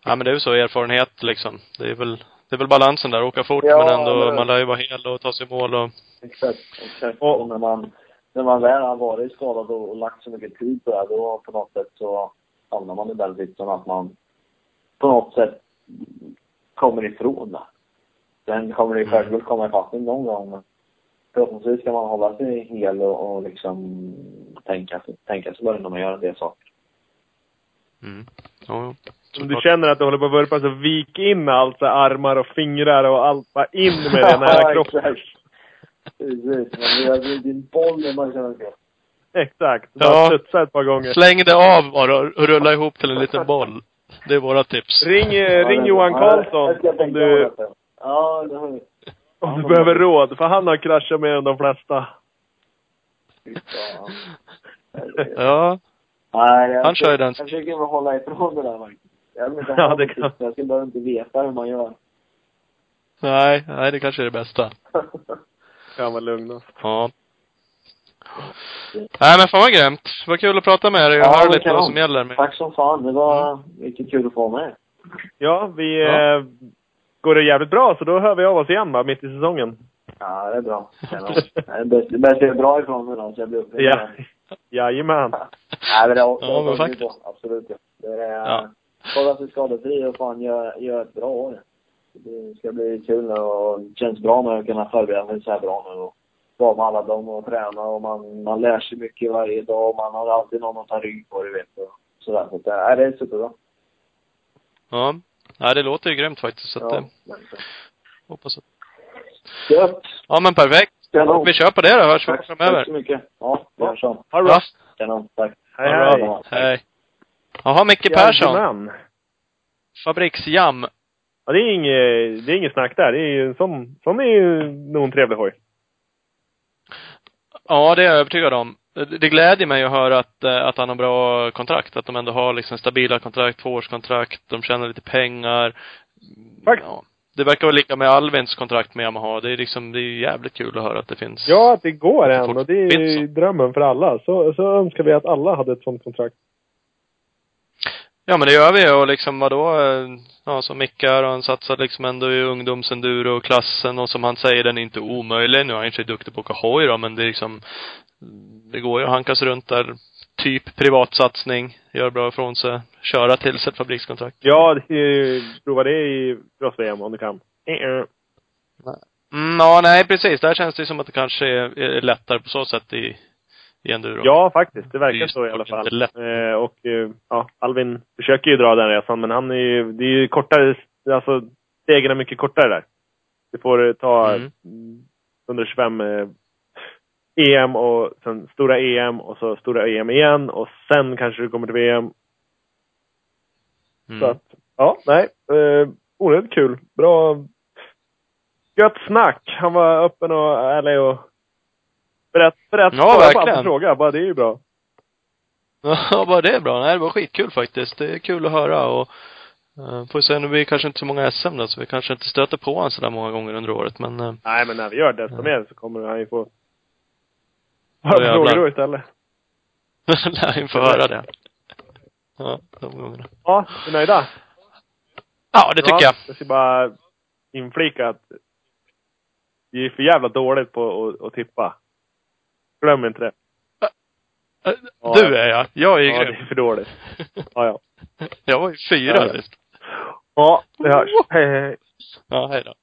Ja, men det är ju så erfarenhet liksom. Det är väl, det är väl balansen där. Åka fort Ja, men ändå, men- man lär ju vara hel och ta sig i mål och Exakt, exakt. Och när man, när man väl har varit skadad och, och lagt så mycket tid på det, här, då på något sätt så hamnar man i den sitsen att man på något sätt kommer ifrån det. Sen kommer det ju Mm. självklart komma ifatt en någon gång, men förhoppningsvis kan man hålla sig hel och, och liksom tänka, tänka sig bara när man gör en del saker. Mm. Jo. Om du känner att du håller på att vurpa så vik in allt, så här armar och fingrar och allt. Bara in med det nära (laughs) kroppen. exakt. Precis. Man i din boll när man känner det. Exakt. Ja. Bara studsa ett par gånger. Släng det av bara och rulla ihop till en liten boll. Det är våra tips. Ring, eh, Ja, ring Johan ja, Karlsson om du. Ja, det har vi. om du behöver råd. För han har kraschat mer än de flesta. Ja. Nej, jag Han kör ju den. Jag försöker väl hålla ifrån det där faktiskt. Jag vill inte Ja, det kan- Jag skulle behöva inte veta hur man gör. Nej, nej, det kanske är det bästa. (laughs) Kan vara lugn då. Ja. Nej men fan vad grymt. Var kul att prata med dig och Ja, höra lite vad som gäller. Med. Tack som fan. Det var riktigt kul att få vara med. Ja, vi... Ja. Eh, går det jävligt bra så då hör vi av oss igen va, mitt i säsongen. Ja, det är bra. Det är bäst- Det bästa är bra ifrån mig då, så jag blir uppväxt. Ja. Jajamän. Nej, men det har Ja, men det faktiskt. på. Absolut. ja. Det är, Ja. Hålla sig skadefri och fan göra gör ett bra år. Det ska bli kul nu och det känns bra med att kunna förbereda mig så här bra nu och vara med alla dem och träna och man, man lär sig mycket varje dag och man har alltid någon att ta rygg på, du vet. Och sådär. Så att, äh, det är superbra. Ja. Nej, det låter ju grymt faktiskt. Så att, Ja, verkligen. hoppas att... Gött! Ja men perfekt. Kanon! Vi kör på det då, hörs vi Tack, tack framöver. så mycket. Ja, vi hörs så. Ha det Ja. bra. Kanon, tack. Hej, hej. bra. Hej. Jaha, Micke Persson. Fabriksjam. Ja, det är inget, det är inget snack där. Det är ju sån, sån är ju nog en trevlig hoj. Ja, det är jag övertygad om. Det glädjer mig att höra att, eh, att han har bra kontrakt. Att de ändå har liksom stabila kontrakt, tvåårskontrakt, de tjänar lite pengar. Faktiskt. Ja. Det verkar vara lika med Alvins kontrakt med Yamaha. Det är liksom, det är jävligt kul att höra att det finns. Ja, att det går än. Och det är ju drömmen för alla. Så, så önskar vi att alla hade ett sånt kontrakt. Ja men det gör vi och liksom vadå, ja som Micke här och han satsar liksom ändå i ungdomsenduro-klassen och som han säger den är inte omöjlig. Nu är han inte så duktig på att åka hoj då men det är liksom, det går ju att hankas runt där. Typ privatsatsning, gör bra ifrån sig, köra till sig ett fabrikskontrakt. Ja, det ju- prova det i cross-VM om du kan. Mm, ja nej precis, där känns det som att det kanske är, är lättare på så sätt i, i enduro. Ja, faktiskt. Det Det verkar ju så i alla fall. Eh, och eh, ja, Alvin försöker ju dra den resan, men han är ju, det är ju kortare, alltså stegen är mycket kortare där. Du får eh, ta mm. 125 eh, EM och sen stora EM och så stora EM igen och sen kanske du kommer till VM. Så Mm. att, ja, nej. Eh, onödigt kul. Bra. Gött snack. Han var öppen och ärlig och berätt, berätt, Ja, på verkligen. du frågar. Bara det är ju bra. (laughs) Ja, bara det är bra. Nej, det var skitkul faktiskt. Det är kul att höra och uh, får se, nu blir det kanske inte så många SM då, så vi kanske inte stöter på honom sådär många gånger under året, men uh, Nej, men när vi gör desto Ja. mer så kommer han ju få jävlar. frågor då istället. (laughs) lär vi få höra det. Ja, de gångerna. Ja, är nöjda? Ja, det tycker ja, jag. Jag ska bara inflika att vi är för jävla dåligt på att, att tippa. Glöm inte det. Eh, Ja. Du är jag. Jag är Ja, det grym. är för dåligt. Ja, ja. (laughs) Jag var ju fyra Ja, ja. sist. Ja, det hörs. Hej, hej, hej. Ja, hej då.